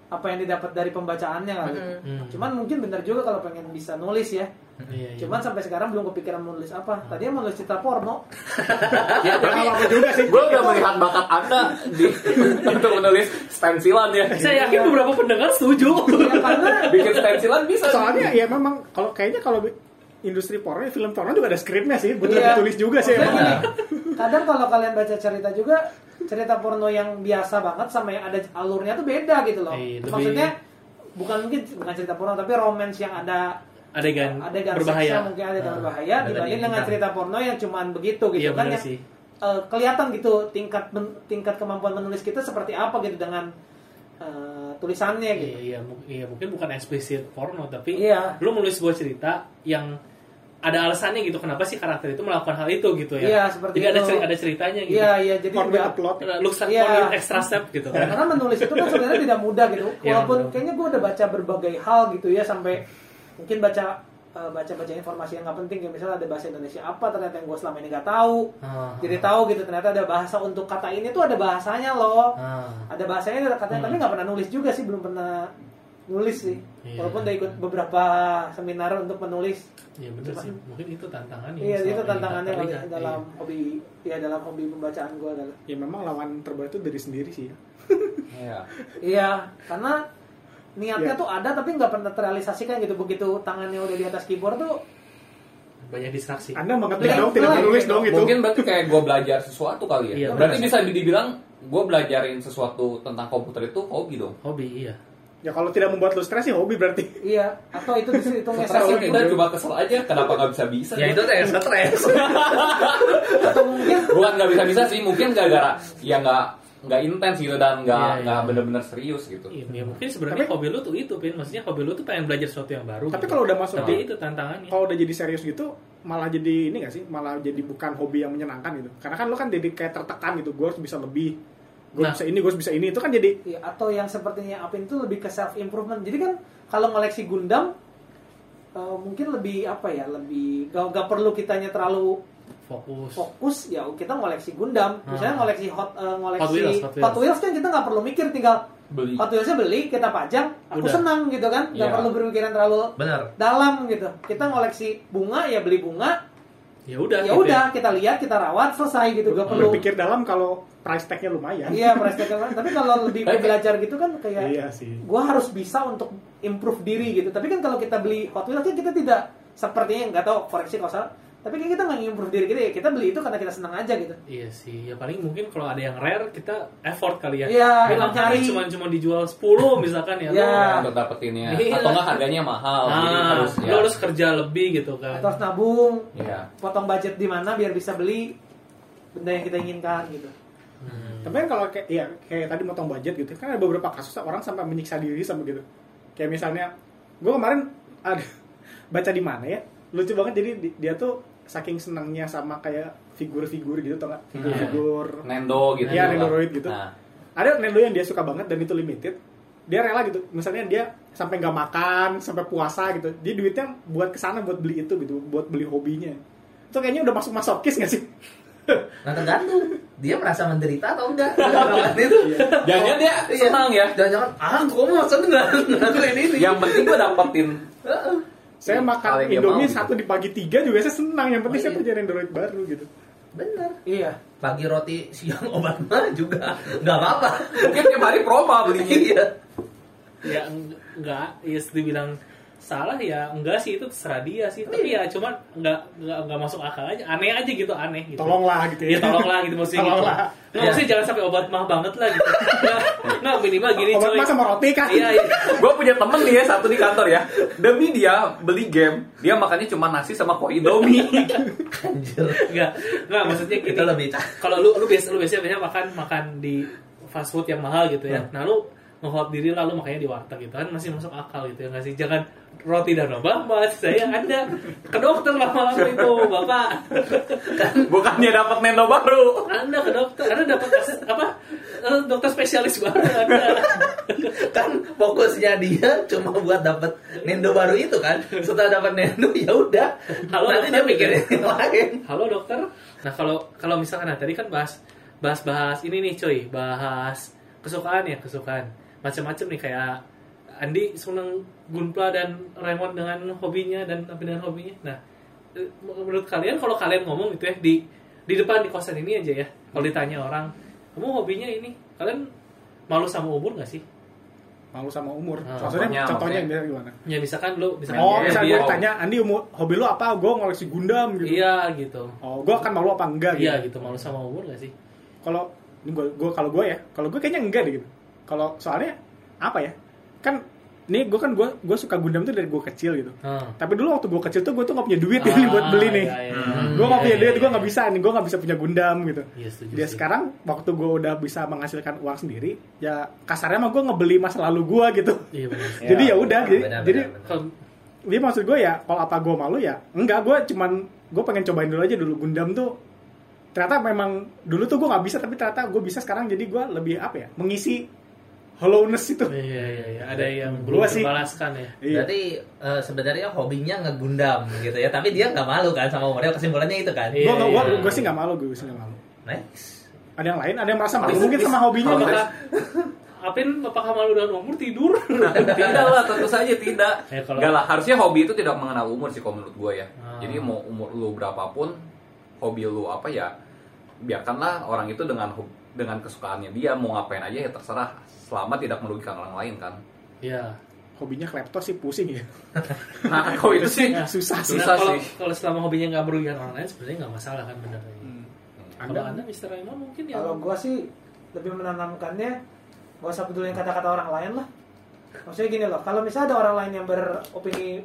apa yang didapat dari pembacaannya kali. Hmm. Cuman mungkin benar juga kalau pengen bisa nulis ya. Iya, iya. Cuman sampai sekarang belum kepikiran mau nulis apa. Tadinya mau nulis cerita porno. Ya, nggak apa-apa juga sih. Gue udah melihat bakat anda di, untuk menulis stensilan ya. saya yakin beberapa pendengar setuju. ya karena Bikin stensilan bisa. Soalnya ya memang kalau kayaknya kalau industri porno, ya, film porno juga ada skripnya sih, betul Iya. ditulis juga sih kadang kalau kalian baca cerita juga cerita porno yang biasa banget sama yang ada alurnya tuh beda gitu loh. Iya, lebih- Maksudnya bukan mungkin bukan cerita porno tapi romance yang ada Adegan adegan berbahaya. mungkin adegan Ah, berbahaya ada dibanding di dengan cerita porno yang cuman begitu gitu Iya kan yang sih. eh, kelihatan gitu tingkat men- tingkat kemampuan menulis kita seperti apa gitu dengan eh, tulisannya gitu. Iya, iya, iya, mungkin bukan eksplisit porno tapi Iya. lu menulis sebuah cerita yang ada alasannya gitu kenapa sih karakter itu melakukan hal itu gitu ya. Iya, seperti Jadi ada itu. ceri- ada ceritanya gitu. Iya iya jadi nggak- a plot. Look step Iya. for extra step gitu kan. Karena menulis itu kan sebenarnya tidak mudah gitu. Iya, Walaupun betul. kayaknya gue udah baca berbagai hal gitu ya sampai mungkin baca eh, baca-baca informasi yang nggak penting kayak misalnya ada bahasa Indonesia apa ternyata yang gue selama ini nggak tahu. Ah. Jadi tahu gitu ternyata ada bahasa untuk kata ini tuh ada bahasanya loh. Ah. Ada bahasanya ada katanya tapi nggak pernah nulis juga sih belum pernah nulis sih. Iya. Walaupun udah ikut beberapa seminar untuk menulis. Iya benar sih. Mungkin itu tantangannya. Iya itu tantangannya kali dalam Iya. hobi ya dalam hobi pembacaan gue adalah. Ya memang lawan terberat itu dari sendiri sih. ya. Iya. Iya, karena niatnya Iya. tuh ada tapi nggak pernah terrealisasikan gitu. Begitu tangannya udah di atas keyboard tuh, banyak distraksi. Anda mengetik Blank dong, tidak blank menulis gitu. dong itu. Mungkin berarti kayak gue belajar sesuatu kali ya. Iya, berarti bisa dibilang gue belajarin sesuatu tentang komputer itu hobi dong. Hobi iya. Ya kalau tidak membuat lu stres ya hobi berarti. iya. Atau itu dihitungnya Stres kita cuma kesel aja kenapa nggak bisa bisa. Ya itu teh stres. atau mungkin Bukan nggak bisa bisa sih, mungkin gara-gara ya nggak nggak intens gitu dan nggak Iya, nggak bener-bener serius gitu. Iya, ya mungkin sebenarnya Tapi- hobi lu tuh itu, Pin. Maksudnya hobi lu tuh pengen belajar sesuatu yang baru. Tapi gitu. kalau udah masuk Tapi di- itu tantangannya. Kalau udah jadi serius gitu, malah jadi ini gak sih? Malah jadi bukan hobi yang menyenangkan gitu. Karena kan lu kan jadi kayak tertekan gitu. Gue harus bisa lebih. Gue Nah. bisa ini, gue bisa ini. Itu kan jadi ya, atau yang sepertinya Apin itu lebih ke self improvement. Jadi kan kalau ngoleksi Gundam eh, mungkin lebih apa ya? Lebih gak, gak perlu kitanya terlalu fokus. fokus ya kita ngoleksi Gundam. Misalnya Ah. ngoleksi hot eh, ngoleksi Hot Wheels, Hot Wheels. Hot Wheels kan kita nggak perlu mikir tinggal Beli. Hot Wheelsnya beli, kita pajang, aku Udah. senang gitu kan, nggak Iya. perlu berpikiran terlalu Bener. dalam gitu. Kita ngoleksi bunga ya beli bunga, Ya udah. ya gitu udah kita lihat, kita rawat, selesai gitu, gak perlu. berpikir dalam kalau price tag-nya lumayan. Iya, price tag kan. Tapi kalau lebih belajar gitu kan kayak Iya sih. gua harus bisa untuk improve diri gitu. Tapi kan kalau kita beli Hot Wheels kan kita tidak sepertinya nggak tahu koreksi kalau salah. Tapi kan kita nggak improve diri kita ya kita beli itu karena kita senang aja gitu Iya sih, ya paling mungkin kalau ada yang rare kita effort kali ya. Iya, Bilang cari. cuma cuma dijual 10 misalkan ya. Lo- untuk dapetinnya Iya. atau enggak harganya mahal jadi Nah, harus lo ya harus kerja lebih gitu kan. atau harus nabung Iya. potong budget di mana biar bisa beli benda yang kita inginkan gitu Hmm. Tapi kan kalau kayak ya kayak tadi motong budget gitu, kan ada beberapa kasus orang sampai menyiksa diri sama gitu. Kayak misalnya, gue kemarin ada baca di mana ya, lucu banget jadi di- dia tuh saking senangnya sama kayak figur-figur gitu tau nggak? Figur-figur. Nendo gitu Iya, lah. Nendoroid gitu. nah, Ada Nendo yang dia suka banget dan itu limited. Dia rela gitu. Misalnya dia sampai nggak makan, sampai puasa gitu. Dia duitnya buat ke sana buat beli itu gitu, buat beli hobinya. Itu kayaknya udah masuk masokis nggak sih? Nah tergantung dia merasa menderita atau enggak itu. jangan dia Iya. senang ya Jangan-jangan ah gue mau seneng ini. yang penting gue dapetin Heeh. Saya Hmm, makan Indomie mau gitu. satu di pagi tiga juga saya senang. Yang penting Oh, saya iya. punya Android baru gitu. Bener. iya Pagi roti siang obat mah juga nggak apa-apa. mungkin tiap hari promo belinya Iya. Ya eng- enggak, ya dibilang salah ya enggak sih itu terserah dia sih. Tapi ya cuman enggak enggak enggak masuk akal aja. Aneh aja gitu, aneh gitu. Tolonglah gitu Ya ya. tolonglah gitu maksudnya gitu. Tolonglah. Nggak, maksudnya jangan sampai obat mah banget lah gitu. Nggak, nggak minimal gini Obat coy. mah sama roti kan. Iya, iya. gue punya temen nih ya satu di kantor ya demi dia beli game dia makannya cuma nasi sama kue indomie Anjir. Enggak, enggak maksudnya. Itu lebih. Kalau lu lu biasa lu biasanya biasanya makan makan di fast food yang mahal gitu ya. Hmm. Nah, lu ngehold diri lalu makanya di warteg gitu kan masih masuk akal gitu ya nggak sih? Jangan roti dan obat mas. Saya anda ke dokter lama-lama itu bapak. Bukannya dapat nendo baru. Anda ke dokter. Anda dapat apa eh, dokter spesialis baru anda. Kan fokusnya dia cuma buat dapat Nendo baru itu kan. Setelah dapat Nendo ya udah. Halo, nanti dokter, dia mikirin yang lain. Halo dokter. Nah kalau kalau misalkan nah tadi kan bahas bahas bahas ini nih cuy. Bahas kesukaan ya kesukaan macam-macam nih kayak Andi seneng Gunpla dan Raymond dengan hobinya dan apa dengan hobinya nah eh, menurut kalian kalau kalian ngomong gitu ya di di depan di kosan ini aja ya kalau ditanya orang kamu hobinya ini kalian malu sama umur nggak sih Malu sama umur. Ah, Maksudnya contohnya, contohnya gimana? ya misalkan lu misalkan Oh, dia- misalnya dia- gue ditanya, Andi umur, hobi lu apa? Gue ngoleksi Gundam gitu. iya gitu Oh, gue akan malu apa enggak gitu? iya gitu malu sama umur nggak sih Kalau ini gue, gue kalau gue ya, kalau gue kayaknya enggak deh gitu. Kalau soalnya apa ya? Kan nih gue kan gue gue suka Gundam tuh dari gue kecil gitu. Ah. Tapi dulu waktu gue kecil tuh gue tuh gak punya duit ya Ah, buat beli nih. iya, iya, iya. gue gak punya Iya, duit, iya, gue gak bisa nih, gue gak bisa punya Gundam gitu. Setuju Dia sih. sekarang waktu gue udah bisa menghasilkan uang sendiri, ya kasarnya mah gue ngebeli masa lalu gue gitu. Iya benar. Ya, jadi ya udah, jadi, benar, jadi benar, benar. Kalau dia maksud gue ya kalau apa gue malu ya enggak gue cuman gue pengen cobain dulu aja dulu Gundam tuh ternyata memang dulu tuh gue nggak bisa tapi ternyata gue bisa sekarang jadi gue lebih apa ya mengisi hollowness itu. Iya iya iya ada yang belum sih- terbalaskan ya. iya. Berarti eh, sebenarnya hobinya ngegundam gitu ya, tapi dia nggak malu kan sama umurnya. Kesimpulannya itu kan. Iya. gue gue gue sih nggak malu gue sih nggak malu. Next. ada yang lain? Ada yang merasa malu mungkin sama hobinya gitu? Apakah Apin apakah malu dengan umur? Tidur? tidak lah tentu saja tidak. Ya, kalau- Nggak lah harusnya hobi itu tidak mengenal umur sih kalau menurut gue ya. Ah. jadi mau umur lu berapapun hobi lu apa ya biarkanlah orang itu dengan dengan kesukaannya dia mau ngapain aja ya terserah selama tidak merugikan orang lain kan Iya. hobinya klepto sih pusing ya nah kalau itu sih susah sih Susah kalau sih. kalau selama hobinya nggak merugikan orang lain sebenarnya nggak masalah kan benar. Hmm. Kalau anda anda Mr. Raymond mungkin ya. Kalau gua sih lebih menanamkannya gak usah peduli kata-kata orang lain lah. Maksudnya gini loh, kalau misalnya ada orang lain yang beropini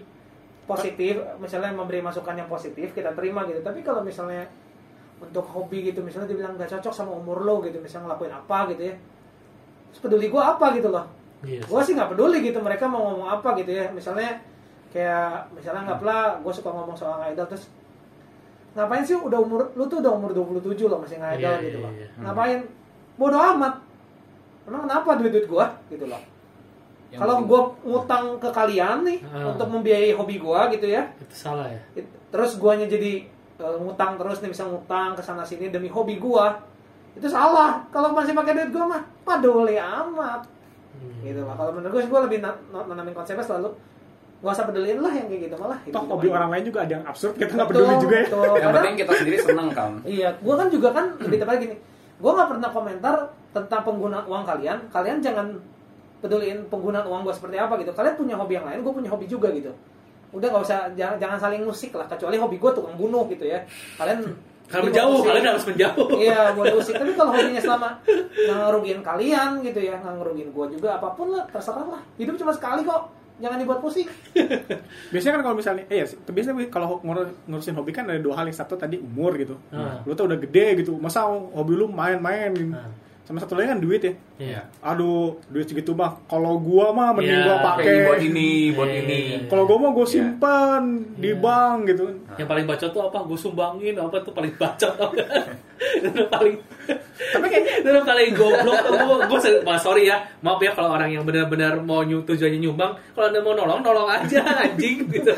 positif, misalnya memberi masukan yang positif, kita terima gitu. Tapi kalau misalnya untuk hobi gitu, misalnya dibilang gak cocok sama umur lo gitu, misalnya ngelakuin apa gitu ya. Terus peduli gua apa gitu loh. Iya. Gue sih nggak peduli gitu mereka mau ngomong apa gitu ya. Misalnya kayak misalnya nggak pula gue suka ngomong soal idol terus ngapain sih udah umur lu tuh udah umur 27 loh masih ngidol Iya, gitu iya, loh. iya. Ngapain? Bodoh amat. Emang kenapa duit-duit gua gitu loh. Kalau gua ngutang ke kalian nih Ah. untuk membiayai hobi gua gitu ya. Itu salah ya. Terus guanya jadi ngutang terus nih bisa ngutang ke sana sini demi hobi gua. Itu salah. Kalau masih pakai duit gua mah peduli amat. Hmm. gitu lah. Kalau menurut gue gue lebih na- na- nanamin konsepnya selalu gak usah peduliin lah yang kayak gitu malah. Toh hidup-hidup hobi orang lain juga ada yang absurd kita nggak peduli juga ya. betul. yang penting kita sendiri seneng kan iya gue kan juga kan lebih tepat gini. Gue nggak pernah komentar tentang penggunaan uang kalian. Kalian jangan peduliin penggunaan uang gue seperti apa gitu. Kalian punya hobi yang lain gue punya hobi juga gitu udah nggak usah jangan jangan saling musik lah kecuali hobi gue tukang bunuh gitu ya kalian Kalau menjauh, musik. kalian harus menjauh. iya boleh musik tapi kalau hobinya selama nggak ngerugiin kalian gitu ya nggak ngerugiin gue juga apa pun lah terserah lah hidup cuma sekali kok jangan dibuat pusing Biasanya kan kalau misalnya, eh ya, sih, biasanya kalau ngur- ngurusin hobi kan ada dua hal yang satu tadi umur gitu. Ah. Lu tuh udah gede gitu, masa hobi lu main-main gitu. Ah. Sama satu lagi kan duit ya. Iya. Aduh, duit segitu mah. Kalau gua mah mending Iya, gua Pakai buat ini, buat Iya, ini. iya, iya. Kalau gua mah gua Iya. simpan di bank gitu. Yang paling bacot tuh apa? Gue sumbangin apa tuh paling bacot itu paling Tapi kayak itu paling goblok tuh gue gue sorry ya maaf ya kalau orang yang benar-benar mau nyu tujuannya nyumbang kalau anda mau nolong nolong aja anjing gitu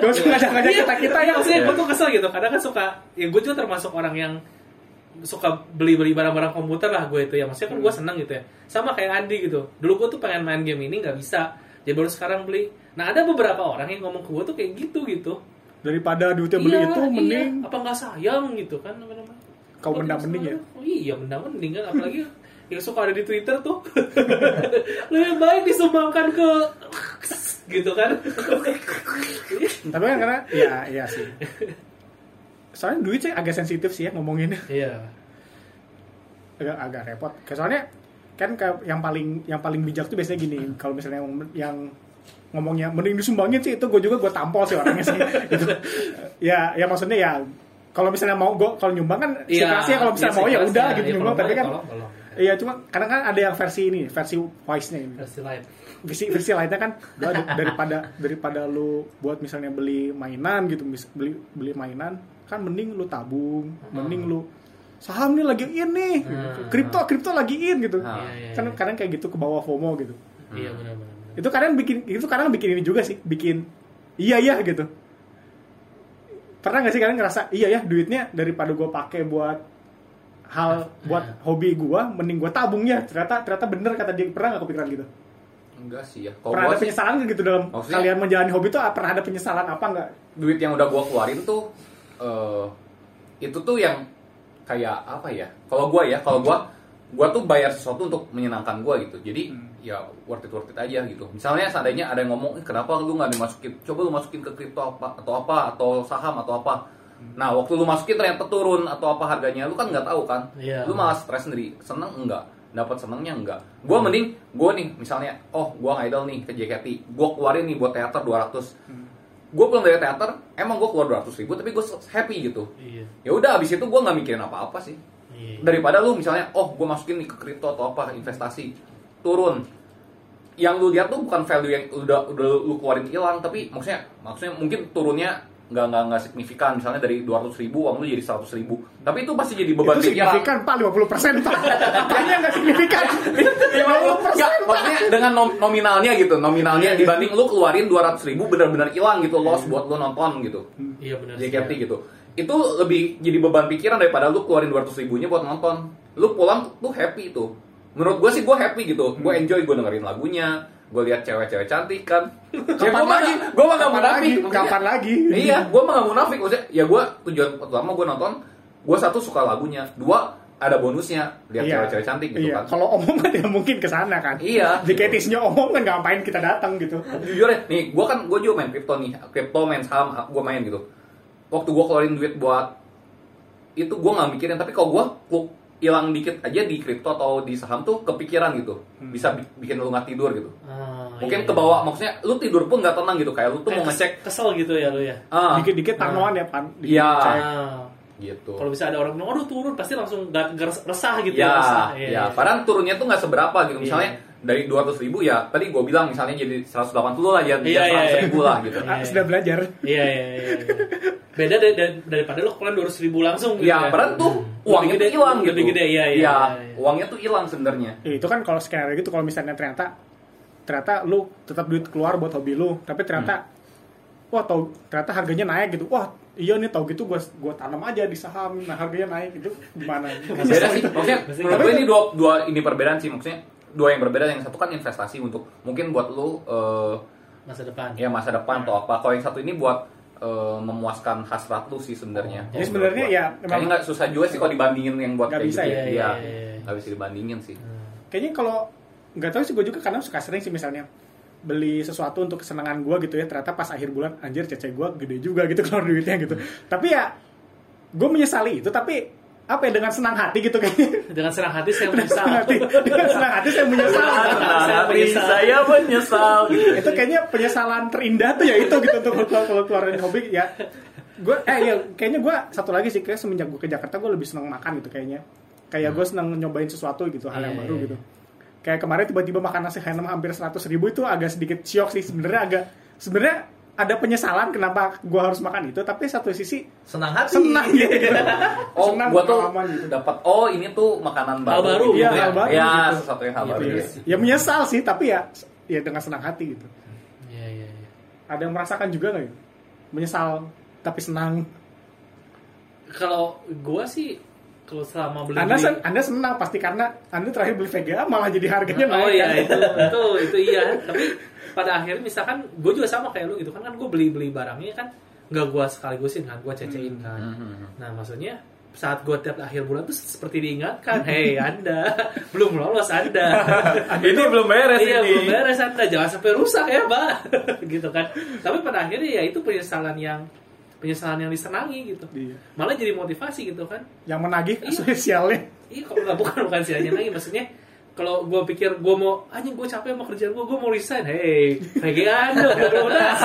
gak usah ngajak-ngajak kita-kita ya. maksudnya gue tuh kesel gitu kadang kan suka ya gue juga termasuk orang yang suka beli-beli barang-barang komputer lah gue itu ya. Maksudnya kan gue seneng gitu ya. Sama kayak Andi gitu. Dulu gue tuh pengen main game ini nggak bisa. Jadi baru sekarang beli. Nah ada beberapa orang yang ngomong ke gue tuh kayak gitu gitu. Daripada duitnya beli Iya, itu iya. mending. Apa nggak sayang gitu kan namanya? Kau mendang mending ya. oh iya mendang mending kan. Apalagi yang suka ada di Twitter tuh. Lebih baik disumbangkan ke gitu kan. Tapi kan karena ya iya sih. Soalnya duit sih agak sensitif sih ya ngomongin. iya agak agak repot. Soalnya kan yang paling yang paling bijak tuh biasanya gini, kalau misalnya yang, yang ngomongnya mending disumbangin sih itu gue juga gue tampol sih orangnya sih. Gitu. Ya ya maksudnya ya kalau misalnya mau gue kalau nyumbang kan Iya, sih kalau misalnya iya, mau ya udah kelasnya. gitu Iya, nyumbang tapi kan iya cuma kadang kan ada yang versi ini versi voice-nya ini versi lain versi versi lainnya kan daripada daripada lu buat misalnya beli mainan gitu beli beli mainan kan mending lu tabung mending lu saham nih lagi in nih Hmm. kripto kripto lagi in gitu. Ah. Iya, iya, kan iya. kadang kayak gitu ke bawah FOMO gitu. Iya benar-benar itu kadang bikin itu kadang bikin ini juga sih bikin iya iya gitu. Pernah nggak sih kalian ngerasa iya ya duitnya daripada gue pakai buat hal buat hobi gue mending gue tabung ya. Ternyata ternyata bener kata dia pernah nggak kepikiran gitu? Enggak sih ya. Kalau pernah ada sih penyesalan nggak gitu dalam Maksudnya- kalian menjalani hobi itu ah, pernah ada penyesalan apa nggak? Duit yang udah gua keluarin tuh eh itu tuh yang kayak apa ya? Kalau gua ya, kalau gua gua tuh bayar sesuatu untuk menyenangkan gua gitu. Jadi ya worth it worth it aja gitu. Misalnya seandainya ada yang ngomong, "Eh, kenapa lu nggak dimasukin? Coba lu masukin ke kripto apa atau apa atau saham atau apa." Nah, waktu lu masukin ternyata turun atau apa harganya, lu kan nggak tahu kan? Iya. Lu malah stres sendiri. Seneng enggak? Dapat senengnya enggak? Gua mending gua nih misalnya, oh gua ngidol nih ke JKT, gua keluarin nih buat teater 200 gue pulang dari teater emang gue keluar 200 ribu tapi gue happy gitu. Iya. Ya udah abis itu gue nggak mikirin apa apa sih. Iya. Daripada lu misalnya oh gue masukin nih ke kripto atau apa investasi turun. Yang lu lihat tuh bukan value yang udah udah lu keluarin hilang tapi maksudnya maksudnya mungkin turunnya nggak nggak nggak signifikan. Misalnya dari 200 ribu uang lu jadi 100 ribu. Tapi itu pasti jadi beban itu pikiran signifikan pak 50 persen pak. Kayaknya nggak signifikan. Ya, Nggak, maksudnya dengan nom- nominalnya gitu, nominalnya dibanding lu keluarin 200 ribu benar-benar hilang gitu, loss buat lu nonton gitu, iya benar JKT gitu. Itu lebih jadi beban pikiran daripada lu keluarin 200 ribunya buat nonton. Lu pulang tuh happy tuh. Menurut gue sih gue happy gitu, gue enjoy, gue dengerin lagunya, gue lihat cewek-cewek cantik kan. Ya, mah lagi gua mah gak munafik. kapan lagi Iya, gue mah gak munafik maksudnya. Ya gue tujuan utama gue nonton, gue satu suka lagunya, dua ada bonusnya lihat Iya. cewek-cewek cantik gitu iya. kan. kalau omong kan ya mungkin ke sana kan Iya. JKT-nya omong kan ngapain kita datang gitu jujur ya nih gue kan gue juga main kripto nih kripto main saham gue main gitu waktu gue keluarin duit buat itu gue nggak mikirin tapi kalau gue hilang dikit aja di kripto atau di saham tuh kepikiran gitu. Bisa bi- bikin lu nggak tidur gitu. Ah, mungkin iya, ke bawah maksudnya lu tidur pun nggak tenang gitu kayak lu tuh Kayak mau ngecek kesel gitu ya lu ya? Ah. Dikit-dikit tanoan ya pan? Dikit Iya. cek. Ah. gitu. Kalau bisa ada orang bilang aduh turun pasti langsung gak, gak resah gitu ya resah. ya iya. padahal turunnya tuh nggak seberapa gitu. Misalnya dari 200 ribu ya tadi gue bilang misalnya jadi 180 lah ya Iya, iya, 100 iya. ribu lah gitu Ah, sudah belajar Iya, iya, iya, iya. Beda dari, dari- daripada lo keluarin 200 ribu langsung gitu Ya, padahal tuh uangnya Lebih tuh hilang gitu. lebih gede, iya, iya, Ya, iya, iya. uangnya tuh hilang sebenarnya. Ya, itu kan kalau skenario gitu kalau misalnya ternyata ternyata lu tetap duit keluar buat hobi lu tapi ternyata wah tau ternyata harganya naik gitu wah iya nih tau gitu gua gua tanam aja di saham nah harganya naik itu gimana Beda sih, maksudnya menurut gue ini dua dua ini perbedaan sih maksudnya dua yang berbeda yang satu kan investasi untuk mungkin buat lu eh, masa depan. ya masa depan atau apa. Kalau yang satu ini buat eh, memuaskan hasrat lu sih sebenarnya. Oh, jadi sebenarnya ya Kayaknya memang nggak susah juga sih kalau dibandingin yang buat Nggak kayak bisa gitu. ya? Iya, Iya, iya, iya. nggak bisa dibandingin sih. kayaknya kalau nggak tahu sih gue juga kadang suka sering sih misalnya beli sesuatu untuk kesenangan gue gitu ya ternyata pas akhir bulan anjir cece gue gede juga gitu keluar duitnya gitu tapi ya gue menyesali itu tapi apa ya dengan senang hati gitu kayaknya. Dengan senang hati saya dengan senang menyesal. hati. Dengan senang hati saya menyesal. Saya Hati menyesal. saya menyesal. itu kayaknya penyesalan terindah tuh ya itu gitu untuk kalau kalau keluarin hobi ya. Gue eh ya kayaknya gue satu lagi sih kayak semenjak gue ke Jakarta gue lebih seneng makan gitu kayaknya. Kayak gue seneng nyobain sesuatu gitu hal yang Iya, baru iya, gitu. kayak kemarin tiba-tiba makan nasi Hanam hampir 100 ribu itu agak sedikit syok sih sebenarnya agak sebenarnya ada penyesalan kenapa gue harus makan itu tapi satu sisi senang hati senang gitu Oh, senang gua tuh pengalaman gitu dapat oh ini tuh makanan Hal baru. baru, gitu iya, ya. hal baru Ya, gitu. sesuatu yang hal Iya, baru. iya. ya. ya menyesal sih tapi ya ya dengan senang hati gitu Iya, iya, iya. ada yang merasakan juga nggak ya? menyesal tapi senang Kalau gua sih kalau selama beli Anda sen- Anda senang pasti karena Anda terakhir beli VGA malah jadi harganya naik. Oh iya kan? itu itu itu iya. Tapi pada akhirnya misalkan gue juga sama kayak lu gitu kan kan gue beli beli barangnya kan nggak gue sekaligusin kan gue cecein kan. Mhm. Nah maksudnya saat gue tiap akhir bulan tuh seperti diingatkan, hei anda belum lolos anda. Ini belum beres iya ini. belum beres anda jangan sampai rusak ya mbak, gitu kan. Tapi pada akhirnya ya itu penyesalan yang penyesalan yang disenangi gitu. Iya. Malah jadi motivasi gitu kan. Yang menagih Iya. spesialnya. Iya kalau nggak bukan bukan sih lagi maksudnya kalau gue pikir gue mau anjing gue capek sama kerjaan gue gue mau resign hei PG anda belum lunas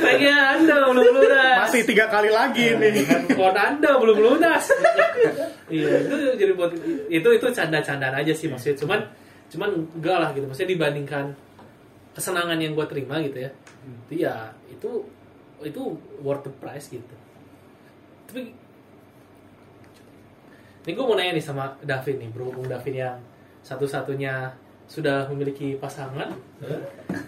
PG anda belum lunas Masih tiga kali lagi nih. handphone anda belum lunas iya itu jadi buat itu itu canda-candaan aja sih maksudnya cuman cuman enggak lah gitu maksudnya dibandingkan kesenangan yang gue terima gitu ya itu ya itu itu worth the price gitu. Tapi ini gue mau nanya nih sama Davin nih berhubung Davin yang satu-satunya sudah memiliki pasangan.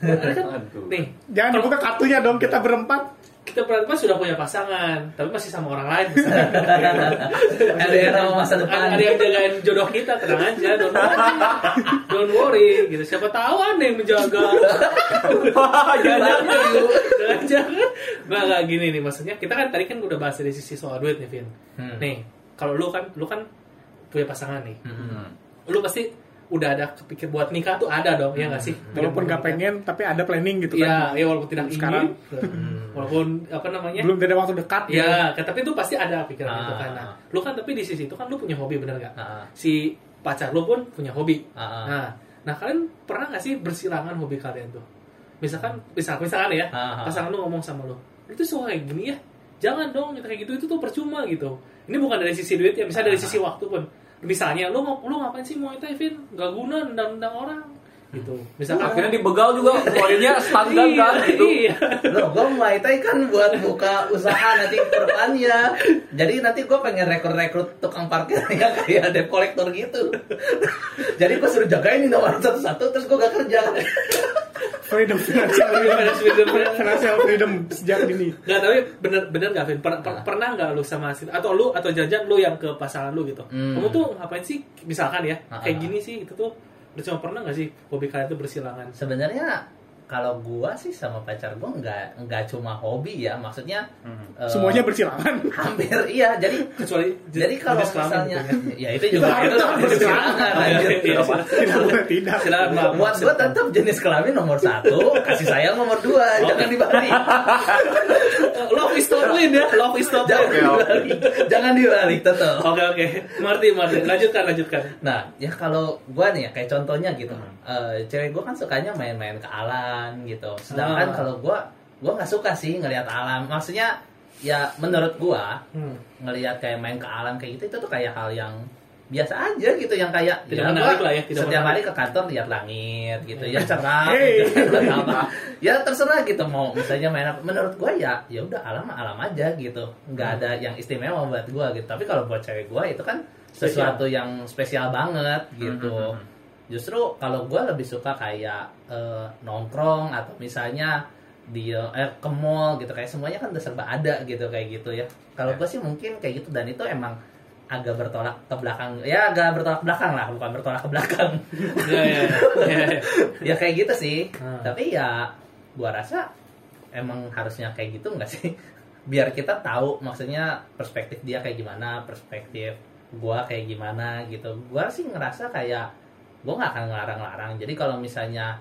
Ada kan? Nih Jangan dibuka kartunya dong kita berempat. Kita berempat sudah punya pasangan tapi masih sama orang lain ada yang sama masa depan. ada, ada yang jagain jodoh kita tenang aja don't worry. Don't worry gitu. Siapa tahu ada yang menjaga. Jangan jangan jangan. Nggak nggak gini nih maksudnya kita kan tadi kan udah bahas dari sisi soal duit nih Vin. Hmm. nih kalau lu kan lu kan punya pasangan nih. Hmm. lu pasti udah ada kepikir buat nikah tuh ada dong ya nggak sih Walaupun nggak pengen tapi ada planning gitu Iya, kan. ya walaupun tidak Sekarang. ingin, walaupun apa namanya, Belum ada waktu dekat. gitu. ya, kan, tapi itu pasti ada pikiran Ah. itu kan. Nah, lu kan tapi di sisi itu kan lu punya hobi bener gak? Ah, Si pacar lu pun punya hobi. ah, ah. Nah, nah kalian pernah nggak sih bersilangan hobi kalian tuh? Misalkan, misal, misalkan ya, Ah, ah. pasangan lu ngomong sama lu, itu suka kayak gini ya, jangan dong kita kayak gitu itu tuh percuma gitu. Ini bukan dari sisi duit ya, misalnya dari Ah. sisi waktu pun. Misalnya lu mau lu ngapain sih Muay Thai, Vin? Gak guna nendang-nendang orang gitu. Misalkan Akhirnya dibegal juga poinnya standar Iya, kan gitu. Iya. Loh, gue Muay Thai kan buat buka usaha nanti ke depannya. Jadi nanti gue pengen rekrut-rekrut tukang parkir yang kayak debt collector gitu. Jadi gue suruh jagain nih nomor satu-satu, terus gue gak kerja. Freedom financial freedom. financial freedom sejak dini. Nggak, tapi bener bener nggak, Vin? Per- per- pernah nggak lu sama si atau lu atau jajan lu yang ke pasangan lu gitu? Hmm. Kamu tuh ngapain sih? Misalkan ya, Ah, kayak gini sih itu tuh lu cuma pernah nggak sih hobi kalian tuh bersilangan? Sebenarnya kalau gua sih sama pacar gua nggak nggak cuma hobi ya, maksudnya eh, Semuanya bersilangan. hampir iya. Jadi Kecuali jadi kalau misalnya tentunya. ya itu juga itu Itu hampir silangan, anjir. Iya, silakan. Tidak tidak. Buat gua tetap jenis kelamin nomor satu, kasih sayang nomor dua, jangan dibalik. love is not win ya, love is not Jangan win. dibalik, jangan dibalik tetap. Oke oke, Marti Marti, lanjutkan lanjutkan. Nah, ya kalau gua nih ya kayak contohnya gitu, eh, cewek gua kan sukanya main-main ke alam gitu. Sedangkan Ah. kalau gua, gua nggak suka sih ngelihat alam. Maksudnya ya menurut gua Hmm. ngelihat kayak main ke alam kayak gitu itu tuh kayak hal yang biasa aja gitu yang kayak Tidak ya menarik lah ya, tidak setiap menarik. hari ke kantor lihat langit gitu ya cerah Hey. gitu, apa ya terserah gitu mau misalnya main apa menurut gua ya ya udah alam alam aja gitu nggak Hmm. ada yang istimewa buat gua gitu tapi kalau buat cewek gua itu kan Spesial. sesuatu yang spesial banget gitu Mhm. Justru kalau gua lebih suka kayak eh, nongkrong atau misalnya di eh, ke mall gitu kayak semuanya kan udah serba ada gitu kayak gitu ya. Kalau gua sih mungkin kayak gitu dan itu emang agak bertolak ke belakang. Ya agak bertolak belakang lah bukan bertolak ke belakang. Ya ya ya. ya kayak gitu sih. Hmm. tapi ya gua rasa emang harusnya kayak gitu nggak sih? Biar kita tahu maksudnya perspektif dia kayak gimana perspektif gua kayak gimana gitu. Gua sih ngerasa kayak gua nggak akan ngelarang-larang jadi kalau misalnya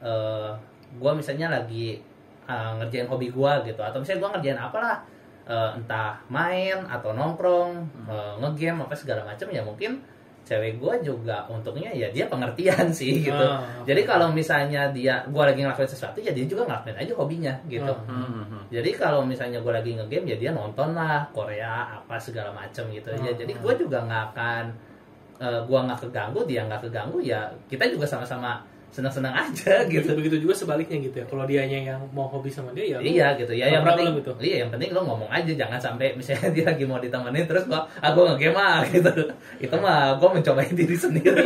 eh gue misalnya lagi eh, ngerjain hobi gue gitu atau misalnya gue ngerjain apalah eh, entah main atau nongkrong eh, ngegame apa segala macam ya mungkin cewek gue juga untungnya ya dia pengertian sih gitu Ah, jadi kalau misalnya dia gue lagi ngelakuin sesuatu ya dia juga ngelakuin aja hobinya gitu Ah. Hmm. jadi kalau misalnya gue lagi ngegame ya dia nonton lah Korea apa segala macam gitu ya Hmm. jadi gue juga nggak akan eh, gua nggak keganggu dia nggak keganggu ya kita juga sama-sama senang-senang aja gitu. gitu Begitu juga sebaliknya gitu ya. Kalau dianya yang mau hobi sama dia ya. iya gitu ya yang penting problem itu. iya yang penting lo ngomong aja jangan sampai misalnya dia lagi mau ditemenin terus gua ah gua ngegame ah gitu itu mah gua mencobain diri sendiri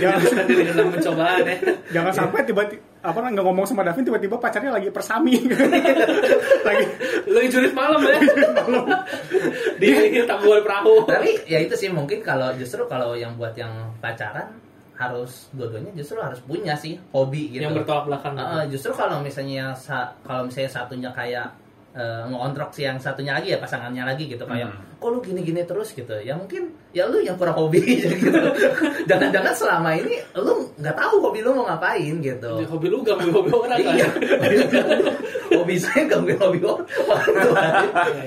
jangan, Bukan diri dalam pencobaan ya. jangan sampai tiba-tiba apa nggak ngomong sama Davin tiba-tiba pacarnya lagi persami lagi Lu jurit malam ya. Di tabur perahu. tapi ya itu sih mungkin kalau justru kalau yang buat yang pacaran harus dua-duanya justru harus punya sih hobi gitu Yang bertolak belakang. Uh, justru kalau misalnya sa- kalau misalnya satunya kayak uh, ngontrok si yang satunya lagi ya pasangannya lagi gitu kayak Hmm. kok lu gini-gini terus? gitu. Ya mungkin ya lu yang kurang hobi gitu. Jangan-jangan selama ini lu nggak tahu hobi lu mau ngapain gitu. Jadi Hobi lu ganggu hobi orang kan. iya hobi saya gangguin hobi orang. Waduh,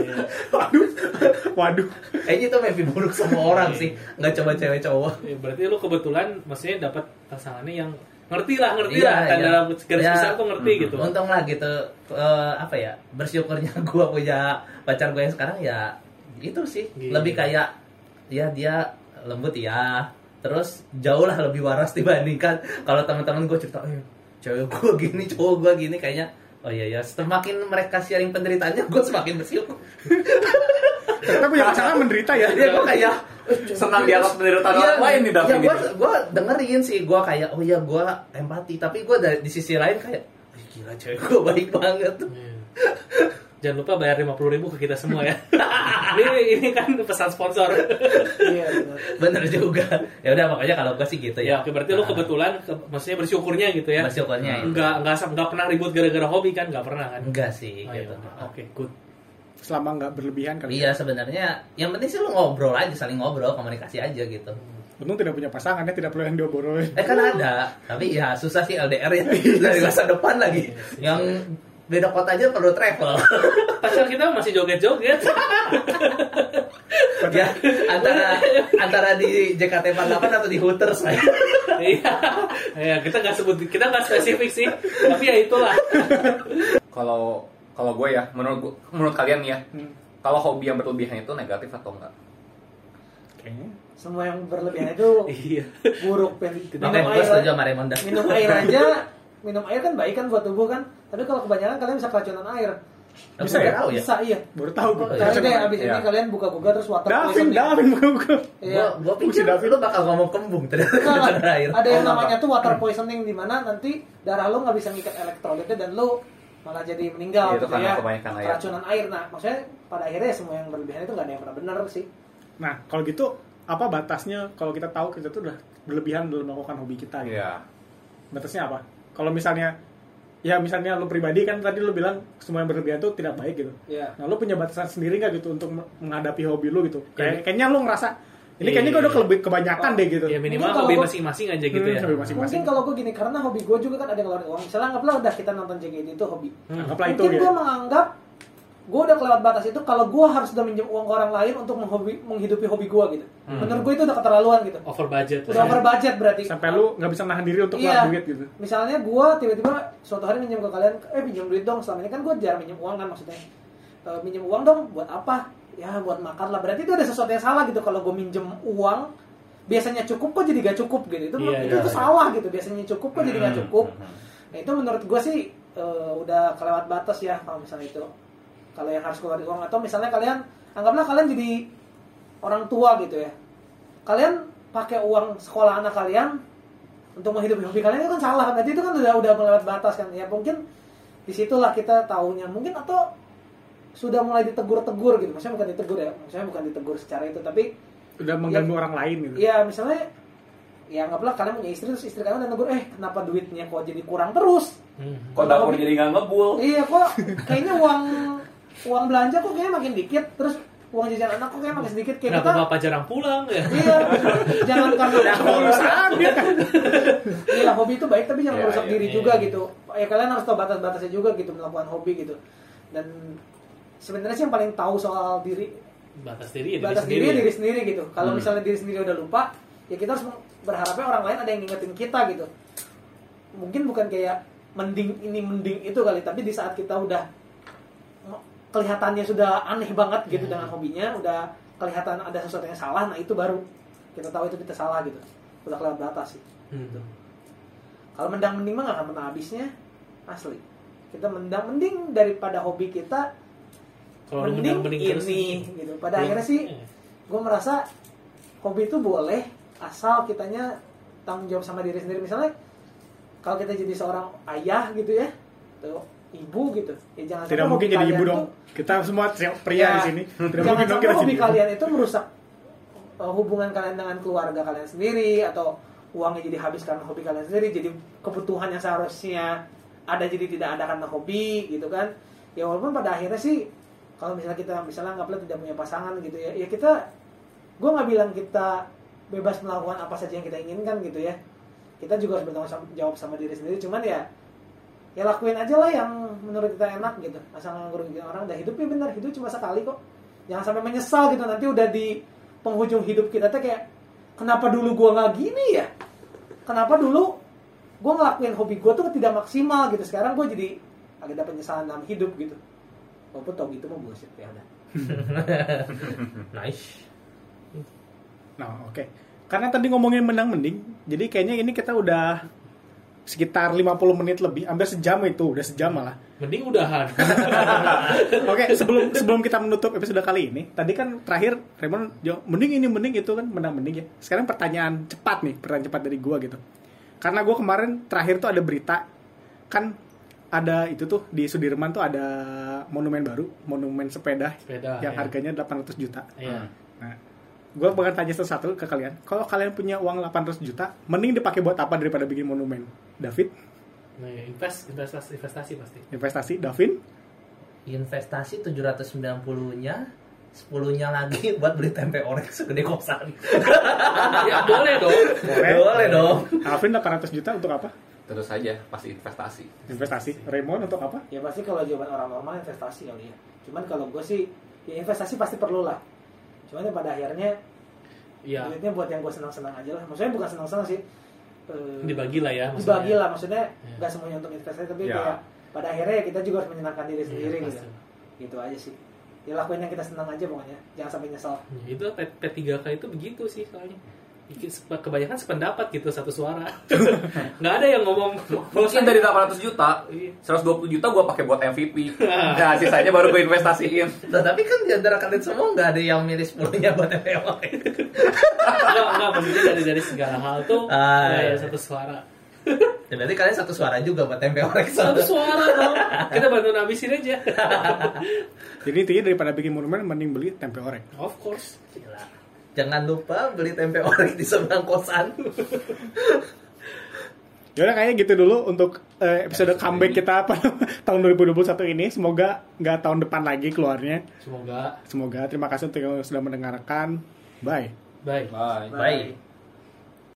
waduh. Waduh. Kayaknya itu mimpi buruk semua orang sih. Nggak coba cewek cowok. Ya, berarti lu kebetulan maksudnya dapat pasangannya yang ngerti lah, ngerti Iya, lah. Kan iya. dalam garis Ya, besar tuh ngerti mm, gitu. untung lah gitu eh, apa ya bersyukurnya gue punya pacar gue yang sekarang ya itu sih Iya. lebih kayak ya dia lembut ya terus jauh lah lebih waras dibandingkan kalau teman-teman gue cerita eh cewek gue gini cowok gue gini kayaknya oh iya ya semakin mereka sharing penderitaannya gue semakin bersyukur ternyata punya pasangan menderita ya dia gue kayak "Eh, cewek Senang gue di atas penderitaan orang lain nih, David. ya gue ini. gue dengerin sih gue kayak oh iya gue empati tapi gue dari di sisi lain kayak "Ih, gila cewek gue baik banget Iya. Jangan lupa bayar 50.000 ribu ke kita semua ya. ini ini kan pesan sponsor. Iya, benar. bener juga ya udah makanya kalau gue sih gitu ya, ya oke berarti lu kebetulan ke- maksudnya bersyukurnya gitu ya. bersyukurnya itu Enggak enggak enggak pernah ribut gara-gara hobi kan? Enggak pernah kan? enggak sih Oh, gitu iya. Oke, good. Selama nggak berlebihan kali iya sebenarnya yang penting sih lu ngobrol aja saling ngobrol komunikasi aja gitu untung tidak punya pasangan ya tidak perlu yang diobrolin eh kan ada tapi ya susah sih LDR ya dari masa depan lagi yang beda kota aja perlu travel Pacar kita masih joget-joget. ya antara antara di JKT48 atau di Hooters lah Iya. Ya, kita nggak sebut kita nggak spesifik sih. Tapi ya itulah. Kalau kalau gue ya, menurut gua- menurut kalian nih ya, Hmm. kalau hobi yang berlebihan itu negatif atau enggak? kayaknya Semua yang berlebihan itu Iya. buruk. Pen- Minum air, Raymonda. minum air aja, minum air kan baik kan buat tubuh kan. Tapi kalau kebanyakan kalian bisa keracunan air. Bisa ya? tahu ya. Bisa iya. baru tahu gue Oh, deh abis ini Iya. kalian buka Google terus water Davin poisoning. Davin bukan Iya. Gue pikir David. lu bakal ngomong kembung ternyata air. ada yang Oh, namanya tuh water poisoning di mana nanti darah lo nggak bisa ngikat elektrolitnya dan lo malah jadi meninggal Iya, itu gitu karena ya. kebanyakan air. Keracunan air. Nah, maksudnya pada akhirnya ya semua yang berlebihan itu nggak ada yang pernah benar sih. nah kalau gitu apa batasnya kalau kita tahu kita tuh udah berlebihan dalam melakukan hobi kita gitu? Iya. batasnya apa kalau misalnya ya misalnya lu pribadi kan tadi lu bilang semua yang berlebihan tuh tidak baik gitu Iya. nah lu punya batasan sendiri nggak gitu untuk menghadapi hobi lu gitu kayak Iya. kayaknya lu ngerasa ini Iya, kayaknya gue iya, udah kelebih kebanyakan deh gitu Ya minimal hobi masing-masing aja gitu Hmm, ya. hobi masing-masing Mungkin kalau gue gini karena hobi gue juga kan ada ngeluarin uang. Misalnya anggaplah udah kita nonton JKT itu hobi. Hmm. anggaplah itu Mungkin ya gue menganggap gue udah kelewat batas itu kalau gue harus udah minjem uang ke orang lain untuk menghobi, menghidupi hobi gue gitu. Hmm. Menurut gue itu udah keterlaluan gitu. Over budget. Udah over budget berarti. sampai lu nggak bisa nahan diri untuk Iya. keluar duit gitu Misalnya gue tiba-tiba suatu hari minjem ke kalian, eh pinjam duit dong. Selama ini kan gue jarang minjem uang kan maksudnya. E, minjem uang dong buat apa? Ya buat makan lah. Berarti itu ada sesuatu yang salah gitu kalau gue minjem uang biasanya cukup kok jadi gak cukup gitu. Itu Iya, itu, iya, itu iya. salah gitu. Biasanya cukup kok jadi gak Hmm. cukup. Nah itu menurut gue sih eh, udah kelewat batas ya kalau misalnya itu. Kalau yang harus keluar uang atau misalnya kalian anggaplah kalian jadi orang tua gitu ya. Kalian pakai uang sekolah anak kalian untuk menghidupi hobi kalian itu kan salah. Berarti itu kan udah udah melewat batas kan. Ya mungkin di situlah kita tahunya mungkin atau sudah mulai ditegur-tegur gitu. Maksudnya bukan ditegur ya. Maksudnya bukan ditegur secara itu tapi udah mengganggu orang lain gitu ya misalnya ya anggaplah kalian punya istri terus istri kalian udah negur eh kenapa duitnya kok jadi kurang terus Hmm. Kok dapur jadi nggak ngebul? Iya kok kayaknya uang uang belanja kok kayaknya makin dikit terus uang jajan anak kok kayaknya makin sedikit kayak Kenapa kita bapak jarang pulang ya? iya jangan karena urusan dia iya hobi hobi itu baik tapi jangan merusak iya, diri iya, juga iya. gitu ya kalian harus tahu batas-batasnya juga gitu melakukan hobi gitu dan sebenarnya sih yang paling tahu soal diri batas diri ya diri batas sendiri diri ya. diri sendiri gitu kalau Hmm. misalnya diri sendiri udah lupa ya kita harus berharapnya orang lain ada yang ngingetin kita gitu mungkin bukan kayak mending ini mending itu kali tapi di saat kita udah kelihatannya sudah aneh banget gitu Ya. dengan hobinya udah kelihatan ada sesuatu yang salah nah itu baru kita tahu itu kita salah gitu udah kelewat batas sih Hmm. kalau mendang mending mah gak akan pernah habisnya asli kita mendang mending daripada hobi kita kalau mending mending terus ini gitu pada belum- akhirnya sih iya. gue merasa hobi itu boleh asal kitanya tanggung jawab sama diri sendiri misalnya kalau kita jadi seorang ayah gitu ya atau ibu gitu ya jangan Tidak mungkin jadi ibu dong. tuh- Kita semua pria Ya, di sini. Tidak jangan sampai hobi kalian itu merusak uh, hubungan kalian dengan keluarga kalian sendiri atau uangnya jadi habis karena hobi kalian sendiri jadi kebutuhan yang seharusnya ada jadi tidak ada karena hobi gitu kan ya walaupun pada akhirnya sih kalau misalnya kita misalnya anggaplah tidak punya pasangan gitu ya ya kita gue nggak bilang kita bebas melakukan apa saja yang kita inginkan gitu ya. Kita juga harus bertanggung jawab sama diri sendiri cuman ya ya lakuin aja lah yang menurut kita enak gitu. Asal nggak ngerugiin orang dan hidup ya benar hidup cuma sekali kok. Jangan sampai menyesal gitu nanti udah di penghujung hidup kita tuh kayak kenapa dulu gua nggak gini ya? Kenapa dulu gua ngelakuin hobi gua tuh tidak maksimal gitu? Sekarang gua jadi agak ada penyesalan dalam hidup gitu walaupun tau gitu mah bullshit ya udah nice Nah, oke. Karena tadi ngomongin menang mending, jadi kayaknya ini kita udah sekitar 50 menit lebih, hampir sejam itu, udah sejam malah. mending udahan Oke, sebelum sebelum kita menutup episode kali ini, tadi kan terakhir Raymond jawab mending ini mending itu kan menang mending ya. Sekarang pertanyaan cepat nih, pertanyaan cepat dari gua gitu. Karena gua kemarin terakhir tuh ada berita kan ada itu tuh di Sudirman tuh ada monumen baru, monumen sepeda, Sepeda, yang ya. harganya 800 juta. Iya. Nah, gue bakal tanya satu-satu ke kalian. Kalau kalian punya uang 800 juta, mending dipakai buat apa daripada bikin monumen? David, Nah, invest, investasi, investasi pasti. investasi. Davin, investasi 790-nya 10-nya lagi buat beli tempe orek segede kosan. ya boleh dong. Boleh dong. Alvin 800 juta untuk apa? Terus saja pasti investasi. Investasi. Raymond untuk apa? ya pasti kalau jawaban orang normal investasi kali ya cuman kalau gue sih ya investasi pasti perlu lah cuman ya pada akhirnya Iya. duitnya buat yang gue senang-senang aja lah maksudnya bukan senang-senang sih eh, Dibagi lah ya. dibagi maksudnya. lah maksudnya Ya. nggak semuanya untuk investasi tapi Ya. kayak pada akhirnya ya kita juga harus menyenangkan diri Iya, sendiri gitu pasti. gitu aja sih ya lakuin yang kita senang aja pokoknya jangan sampai nyesal Ya, itu P- P3K itu begitu sih soalnya. Kebanyakan sependapat gitu satu suara. Nggak ada yang ngomong. Mungkin dari 800 juta, Iya. 120 juta gue pakai buat MVP. Nah, sisanya baru gue investasiin. Nah, tapi kan di antara kalian semua nggak ada yang milih 10-nya buat tempe orek. Enggak, enggak, maksudnya dari dari segala hal tuh Ah, nggak ada iya. satu suara. Ya, berarti kalian satu suara juga buat tempe orek. Satu suara dong. Kita bantu habisin aja. Jadi intinya daripada bikin monumen, mending beli tempe orek. Of course. Gila. Jangan lupa beli tempe orek di seberang kosan. Yaudah kayaknya gitu dulu untuk eh, episode comeback ini. kita apa tahun 2021 ini. Semoga nggak tahun depan lagi keluarnya. Semoga Semoga terima kasih untuk yang sudah mendengarkan. Bye. baik. Bye. Bye.